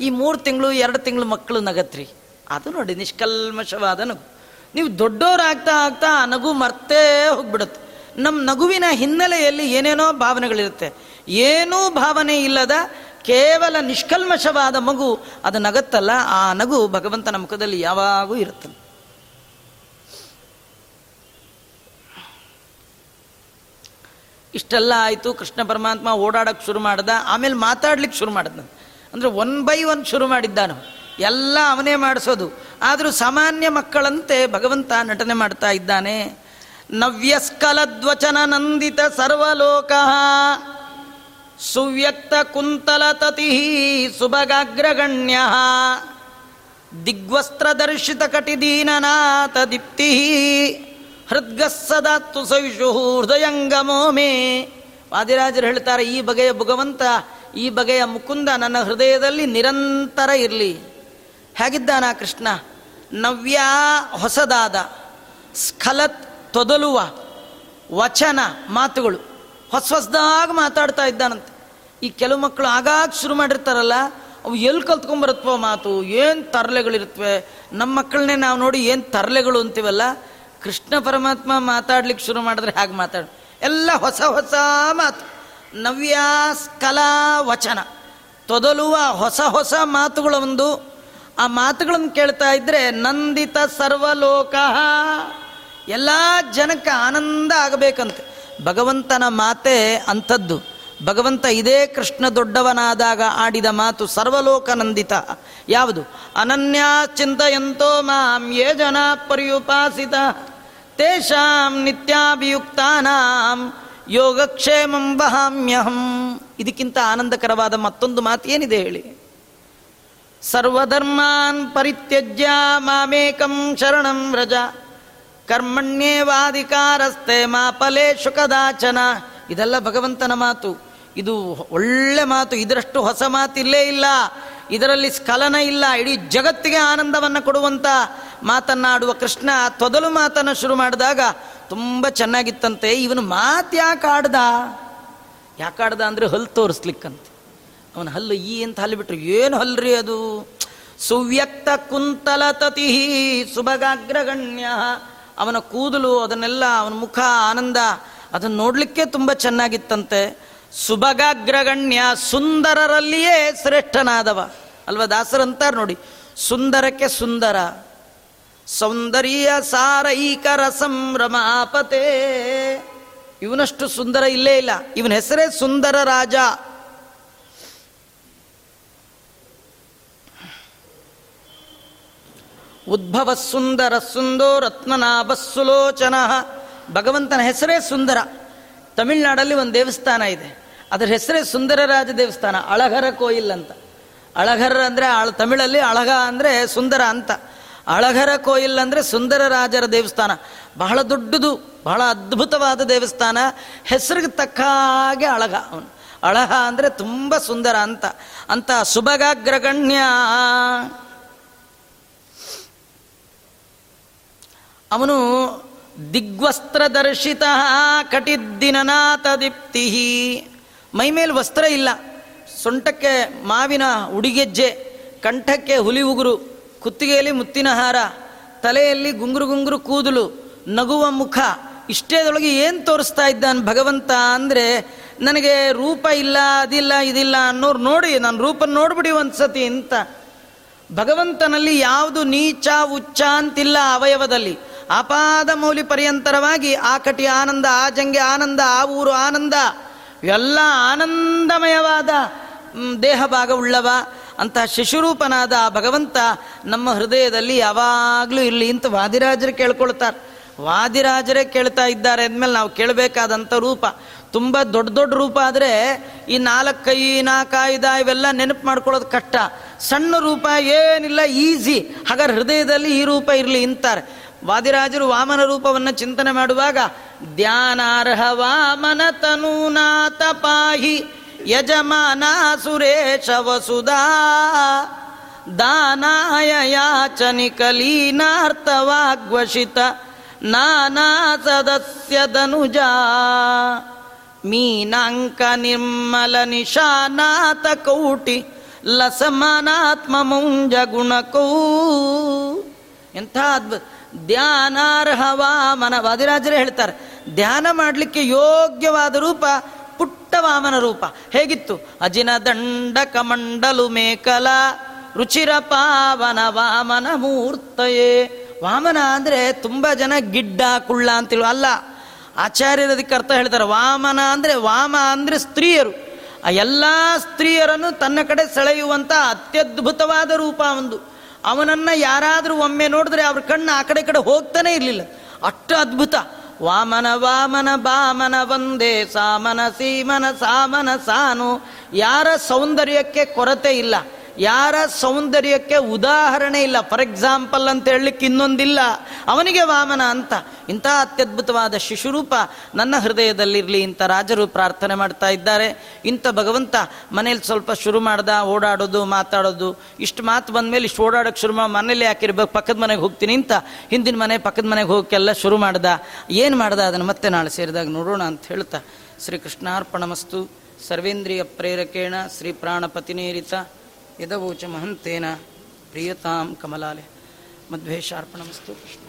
ಈ ಮೂರು ತಿಂಗಳು, ಎರಡು ತಿಂಗಳು ಮಕ್ಕಳು ನಗತ್ರಿ. ಅದು ನೋಡಿ ನಿಷ್ಕಲ್ಮಶವಾದ ನಗು ನೀವು ದೊಡ್ಡವರಾಗ್ತಾ ಆಗ್ತಾ ಆ ನಗು ಮರ್ತೇ ಹೋಗ್ಬಿಡುತ್ತೆ. ನಮ್ಮ ನಗುವಿನ ಹಿನ್ನೆಲೆಯಲ್ಲಿ ಏನೇನೋ ಭಾವನೆಗಳಿರುತ್ತೆ. ಏನೂ ಭಾವನೆ ಇಲ್ಲದ ಕೇವಲ ನಿಷ್ಕಲ್ಮಶವಾದ ಮಗು ಅದು ನಗತ್ತಲ್ಲ, ಆ ನಗು ಭಗವಂತನ ಮುಖದಲ್ಲಿ ಯಾವಾಗೂ ಇರುತ್ತೆ ಇಷ್ಟೆಲ್ಲ ಆಯಿತು, ಕೃಷ್ಣ ಪರಮಾತ್ಮ ಓಡಾಡಕ್ಕೆ ಶುರು ಮಾಡ್ದ, ಆಮೇಲೆ ಮಾತಾಡ್ಲಿಕ್ಕೆ ಶುರು ಮಾಡಿದ್ನ ಅಂದರೆ ಒನ್ ಬೈ ಒನ್ ಶುರು ಮಾಡಿದ್ದಾನು. ಎಲ್ಲ ಅವನೇ ಮಾಡಿಸೋದು. ಆದರೂ ಸಾಮಾನ್ಯ ಮಕ್ಕಳಂತೆ ಭಗವಂತ ನಟನೆ ಮಾಡ್ತಾ ಇದ್ದಾನೆ. ನವ್ಯಸ್ಕಲದ್ವಚನ ನಂದಿತ ಸರ್ವಲೋಕ. ಸುವ್ಯಕ್ತ ಕುಂತಲ ತತಿ ಸುಭಗಾಗ್ರಗಣ್ಯ. ದಿಗ್ವಸ್ತ್ರದರ್ಶಿತ ಕಟಿದೀನನಾಥ ದೀಪ್ತಿ. ಹೃದ್ಗಸ್ಸದಾತ್ತು ಸವಿಷು ಹೃದಯಂಗಮೋ ಮೇ ವಾದಿರಾಜರು ಹೇಳ್ತಾರೆ, ಈ ಬಗೆಯ ಭಗವಂತ, ಈ ಬಗೆಯ ಮುಕುಂದ ನನ್ನ ಹೃದಯದಲ್ಲಿ ನಿರಂತರ ಇರಲಿ. ಹೇಗಿದ್ದಾನ ಕೃಷ್ಣ? ನವ್ಯ, ಹೊಸದಾದ, ಸ್ಖಲತ್, ತೊದಲುವ, ವಚನ, ಮಾತುಗಳು. ಹೊಸ ಹೊಸದಾಗಿ ಮಾತಾಡ್ತಾ ಇದ್ದಾನಂತೆ. ಈ ಕೆಲವು ಮಕ್ಕಳು ಆಗಾಗ ಶುರು ಮಾಡಿರ್ತಾರಲ್ಲ, ಅವು ಎಲ್ಲಿ ಕಲ್ತ್ಕೊಂಬರುತ್ತೋ ಮಾತು, ಏನು ತರಲೆಗಳಿರುತ್ತವೆ ನಮ್ಮ ಮಕ್ಕಳನ್ನೇ ನಾವು ನೋಡಿ ಏನು ತರಲೆಗಳು ಅಂತೀವಲ್ಲ, ಕೃಷ್ಣ ಪರಮಾತ್ಮ ಮಾತಾಡ್ಲಿಕ್ಕೆ ಶುರು ಮಾಡಿದ್ರೆ ಹಾಗೆ ಮಾತಾಡ. ಎಲ್ಲ ಹೊಸ ಹೊಸ ಮಾತು. ನವ್ಯ ಕಲಾ ವಚನ. ತೊದಲುವ, ಹೊಸ ಹೊಸ ಮಾತುಗಳ ಒಂದು ಆ ಮಾತುಗಳನ್ನು ಕೇಳ್ತಾ ಇದ್ರೆ, ನಂದಿತ ಸರ್ವಲೋಕ, ಎಲ್ಲ ಜನಕ್ಕೆ ಆನಂದ ಆಗಬೇಕಂತೆ. ಭಗವಂತನ ಮಾತೆ ಅಂಥದ್ದು. ಭಗವಂತ ಇದೇ ಕೃಷ್ಣ ದೊಡ್ಡವನಾದಾಗ ಆಡಿದ ಮಾತು ಸರ್ವಲೋಕ ನಂದಿತ. ಯಾವುದು? ಅನನ್ಯ ಚಿಂತೆಯಂತೋ ಮಾಂ ಯೇ ಜನ ಪರ್ಯುಪಾಸಿತ. ತೇಷಾಂ ನಿತ್ಯಾಭಿಯುಕ್ತಾನಾಂ ಯೋಗಕ್ಷೇಮಂ ವಹಾಮ್ಯಹಂ. ಇದಕ್ಕಿಂತ ಆನಂದಕರವಾದ ಮತ್ತೊಂದು ಮಾತು ಏನಿದೆ ಹೇಳಿ? ಸರ್ವಧರ್ಮಾನ್ ಪರಿತ್ಯಜ್ಯ ಮಾಮೇಕಂ ಶರಣಂ ವ್ರಜ. ಕರ್ಮಣ್ಯೇವಾಧಿಕಾರಸ್ತೆ ಮಾ ಶುಕದಾಚನ. ಕದಾಚನ ಇದೆಲ್ಲ ಭಗವಂತನ ಮಾತು. ಇದು ಒಳ್ಳೆ ಮಾತು. ಇದರಷ್ಟು ಹೊಸ ಮಾತಿಲ್ಲೇ ಇಲ್ಲ. ಇದರಲ್ಲಿ ಸ್ಖಲನ ಇಲ್ಲ. ಇಡೀ ಜಗತ್ತಿಗೆ ಆನಂದವನ್ನು ಕೊಡುವಂಥ ಮಾತನ್ನಾಡುವ ಕೃಷ್ಣ ತೊದಲು ಮಾತನ್ನು ಶುರು ಮಾಡಿದಾಗ ತುಂಬ ಚೆನ್ನಾಗಿತ್ತಂತೆ. ಇವನು ಮಾತು ಯಾಕೆ ಆಡ್ದ ಯಾಕಾಡ್ದ ಅಂದರೆ ಹಲ್ ತೋರಿಸ್ಲಿಕ್ಕಂತೆ. ಅವನ ಹಲ್ಲು ಈ ಅಂತ ಹಲ್ಲು ಬಿಟ್ರು, ಏನು ಹಲ್ರಿ ಅದು? ಸುವ್ಯಕ್ತ ಕುಂತಲ ತತಿ ಸುಭಗಾಗ್ರಗಣ್ಯ. ಅವನ ಕೂದಲು, ಅದನ್ನೆಲ್ಲ ಅವನ ಮುಖ, ಆನಂದ, ಅದನ್ನು ನೋಡಲಿಕ್ಕೆ ತುಂಬ ಚೆನ್ನಾಗಿತ್ತಂತೆ. ಸುಭಗಾಗ್ರಗಣ್ಯ ಸುಂದರರಲ್ಲಿಯೇ ಶ್ರೇಷ್ಠನಾದವ. ಅಲ್ವಾ ದಾಸರಂತಾರೆ ನೋಡಿ, ಸುಂದರಕ್ಕೆ ಸುಂದರ, ಸೌಂದರ್ಯ ಸಾರೈಕರಸಂ ರಮಾಪತೇ. ಇವನಷ್ಟು ಸುಂದರ ಇಲ್ಲೇ ಇಲ್ಲ. ಇವನ ಹೆಸರೇ ಸುಂದರ ರಾಜ. ಉದ್ಭವ ಸುಂದರ ಸುಂದೋ ರತ್ನನಾಭ ಸುಲೋಚನ. ಭಗವಂತನ ಹೆಸರೇ ಸುಂದರ. ತಮಿಳ್ನಾಡಲ್ಲಿ ಒಂದು ದೇವಸ್ಥಾನ ಇದೆ. ಅದರ ಹೆಸರೇ ಸುಂದರರಾಜ ದೇವಸ್ಥಾನ ಅಳಗರ ಕೋಯಿಲ್ ಅಂತ. ಅಳಗರ ಅಂದರೆ ಅಳ ತಮಿಳಲ್ಲಿ ಅಳಗ ಅಂದರೆ ಸುಂದರ ಅಂತ. ಅಳಘರ ಕೋಯಿಲ್ ಅಂದರೆ ಸುಂದರರಾಜರ ದೇವಸ್ಥಾನ. ಬಹಳ ದೊಡ್ಡದು, ಬಹಳ ಅದ್ಭುತವಾದ ದೇವಸ್ಥಾನ. ಹೆಸರಿಗೆ ತಕ್ಕ ಹಾಗೆ ಅಳಗ ಅವನು. ಅಳಹ ಅಂದರೆ ತುಂಬ ಸುಂದರ ಅಂತ. ಅಂತ ಸುಭಗಾಗ್ರಗಣ್ಯ ಅವನು ದಿಗ್ವಸ್ತ್ರದರ್ಶಿತ ಕಟಿದ್ದಿನನಾಥ ದೀಪ್ತಿ ಮೈಮೇಲೆ ವಸ್ತ್ರ ಇಲ್ಲ. ಸೊಂಟಕ್ಕೆ ಮಾವಿನ ಉಡಿಗೆಜ್ಜೆ, ಕಂಠಕ್ಕೆ ಹುಲಿ ಉಗುರು, ಕುತ್ತಿಗೆಯಲ್ಲಿ ಮುತ್ತಿನ ಹಾರ, ತಲೆಯಲ್ಲಿ ಗುಂಗುರು ಗುಂಗುರು ಕೂದಲು, ನಗುವ ಮುಖ, ಇಷ್ಟೇದೊಳಗೆ ಏನು ತೋರಿಸ್ತಾ ಇದ್ದಾನೆ ಭಗವಂತ ಅಂದರೆ ನನಗೆ ರೂಪ ಇಲ್ಲ, ಅದಿಲ್ಲ, ಇದಿಲ್ಲ ಅನ್ನೋರು ನೋಡಿ, ನಾನು ರೂಪ ನೋಡ್ಬಿಡಿ ಒಂದ್ಸತಿ ಅಂತ. ಭಗವಂತನಲ್ಲಿ ಯಾವುದು ನೀಚ, ಉಚ್ಚ ಅಂತಿಲ್ಲ ಅವಯವದಲ್ಲಿ. ಅಪಾದ ಮೌಲಿ ಪರ್ಯಂತರವಾಗಿ ಆ ಕಟಿ ಆನಂದ, ಆ ಜಂಗೆ ಆನಂದ, ಆ ಊರು ಆನಂದ ಎಲ್ಲ ಆನಂದಮಯವಾದ ದೇಹ ಭಾಗವುಳ್ಳವ. ಅಂತಹ ಶಿಶುರೂಪನಾದ ಆ ಭಗವಂತ ನಮ್ಮ ಹೃದಯದಲ್ಲಿ ಯಾವಾಗಲೂ ಇರಲಿ ಅಂತ ವಾದಿರಾಜರು ಕೇಳ್ಕೊಳ್ತಾರೆ. ವಾದಿರಾಜರೇ ಕೇಳ್ತಾ ಇದ್ದಾರೆ. ಅಂದಮೇಲೆ ನಾವು ಕೇಳಬೇಕಾದಂಥ ರೂಪ. ತುಂಬ ದೊಡ್ಡ ದೊಡ್ಡ ರೂಪ ಆದರೆ ಈ ನಾಲ್ಕು ಕೈ ನಾಲ್ಕೈದ ಇವೆಲ್ಲ ನೆನಪು ಮಾಡ್ಕೊಳ್ಳೋದು ಕಷ್ಟ. ಸಣ್ಣ ರೂಪ ಏನಿಲ್ಲ, ಈಸಿ. ಹಾಗಾದ್ರೆ ಹೃದಯದಲ್ಲಿ ಈ ರೂಪ ಇರಲಿ ಅಂತಾರೆ. ವಾದಿರಾಜರು ವಾಮನ ರೂಪವನ್ನು ಚಿಂತನೆ ಮಾಡುವಾಗ, ಧ್ಯಾನಾರ್ಹ ವಾಮನ ತನೂನಾಥ ಪಾಹಿ, ಯಜಮಾನ ಸುರೇಶ ವಸುಧಾ ದಾನಾಯ ಯಾಚನಿ ಕಲೀನಾರ್ಥವಾಗ್ವಶಿತ ನಾನಾ ಸದಸ್ಯ ಧನುಜ, ಮೀನಾಂಕ ನಿರ್ಮಲ ನಿಶಾನಾಥ ಕೌಟಿ, ಲಸಮಾನಾತ್ಮ ಮುಂಜ ಗುಣಕೂ ಎಂಥ ಅದ್ಭುತ ಧ್ಯಾನಾರ್ಹ ಮನ ವಾದಿರಾಜರೇ ಹೇಳ್ತಾರೆ, ಧ್ಯಾನ ಮಾಡಲಿಕ್ಕೆ ಯೋಗ್ಯವಾದ ರೂಪ ಪುಟ್ಟ ವಾಮನ ರೂಪ. ಹೇಗಿತ್ತು? ಅಜಿನ ದಂಡ ಕಮಂಡಲು ಮೇಕಲ, ರುಚಿರ ಪಾವನ ವಾಮನ ಮೂರ್ತಯೇ. ವಾಮನ ಅಂದರೆ ತುಂಬ ಜನ ಗಿಡ್ಡ, ಕುಳ್ಳ ಅಂತಿಲ್ವ? ಅಲ್ಲ, ಆಚಾರ್ಯರು ಅದಕ್ಕೆ ಅರ್ಥ ಹೇಳ್ತಾರೆ, ವಾಮನ ಅಂದರೆ ವಾಮ ಅಂದರೆ ಸ್ತ್ರೀಯರು. ಆ ಎಲ್ಲ ಸ್ತ್ರೀಯರನ್ನು ತನ್ನ ಕಡೆ ಸೆಳೆಯುವಂಥ ಅತ್ಯದ್ಭುತವಾದ ರೂಪ ಒಂದು. ಅವನನ್ನು ಯಾರಾದರೂ ಒಮ್ಮೆ ನೋಡಿದ್ರೆ ಅವ್ರ ಕಣ್ಣು ಆ ಕಡೆ ಕಡೆ ಹೋಗ್ತಾನೆ ಇರಲಿಲ್ಲ. ಅಷ್ಟು ಅದ್ಭುತ. ವಾಮನ ವಾಮನ ಬಾಮನ ಒಂದೇ ಸಾಮನ ಸೀಮನ ಸಾಮನ ಸಾನು. ಯಾರ ಸೌಂದರ್ಯಕ್ಕೆ ಕೊರತೆ ಇಲ್ಲ. ಯಾರ ಸೌಂದರ್ಯಕ್ಕೆ ಉದಾಹರಣೆ ಇಲ್ಲ. ಫಾರ್ ಎಕ್ಸಾಂಪಲ್ ಅಂತ ಹೇಳಲಿಕ್ಕೆ ಇನ್ನೊಂದಿಲ್ಲ. ಅವನಿಗೆ ವಾಮನ ಅಂತ. ಇಂಥ ಅತ್ಯದ್ಭುತವಾದ ಶಿಶುರೂಪ ನನ್ನ ಹೃದಯದಲ್ಲಿರಲಿ ಇಂಥ ರಾಜರು ಪ್ರಾರ್ಥನೆ ಮಾಡ್ತಾ ಇದ್ದಾರೆ. ಇಂಥ ಭಗವಂತ ಮನೇಲಿ ಸ್ವಲ್ಪ ಶುರು ಮಾಡ್ದ, ಓಡಾಡೋದು, ಮಾತಾಡೋದು. ಇಷ್ಟು ಮಾತು ಬಂದಮೇಲೆ ಇಷ್ಟು ಓಡಾಡೋಕ್ಕೆ ಶುರು ಮಾಡಿ ಮನೇಲಿ ಯಾಕಿರ್ಬೇಕು ಪಕ್ಕದ ಮನೆಗೆ ಹೋಗ್ತೀನಿ ಅಂತ. ಹಿಂದಿನ ಮನೆ, ಪಕ್ಕದ ಮನೆಗೆ ಹೋಗಕ್ಕೆಲ್ಲ ಶುರು ಮಾಡ್ದ. ಏನು ಮಾಡ್ದ? ಅದನ್ನು ಮತ್ತೆ ನಾಳೆ ಸೇರಿದಾಗ ನೋಡೋಣ ಅಂತ ಹೇಳ್ತಾ ಶ್ರೀ ಕೃಷ್ಣಾರ್ಪಣಮಸ್ತು ಸರ್ವೇಂದ್ರಿಯ ಪ್ರೇರಕೇಣ ಶ್ರೀ ಪ್ರಾಣಪತಿನೇರಿತ. ಯದವೋಚ ಮಹಂತೇನ ಪ್ರಿಯತಾಂ ಕಮಲಾಲೆ ಮಧ್ವೇಶಾರ್ಪಣಮಸ್ತು ಕೃಷ್ಣ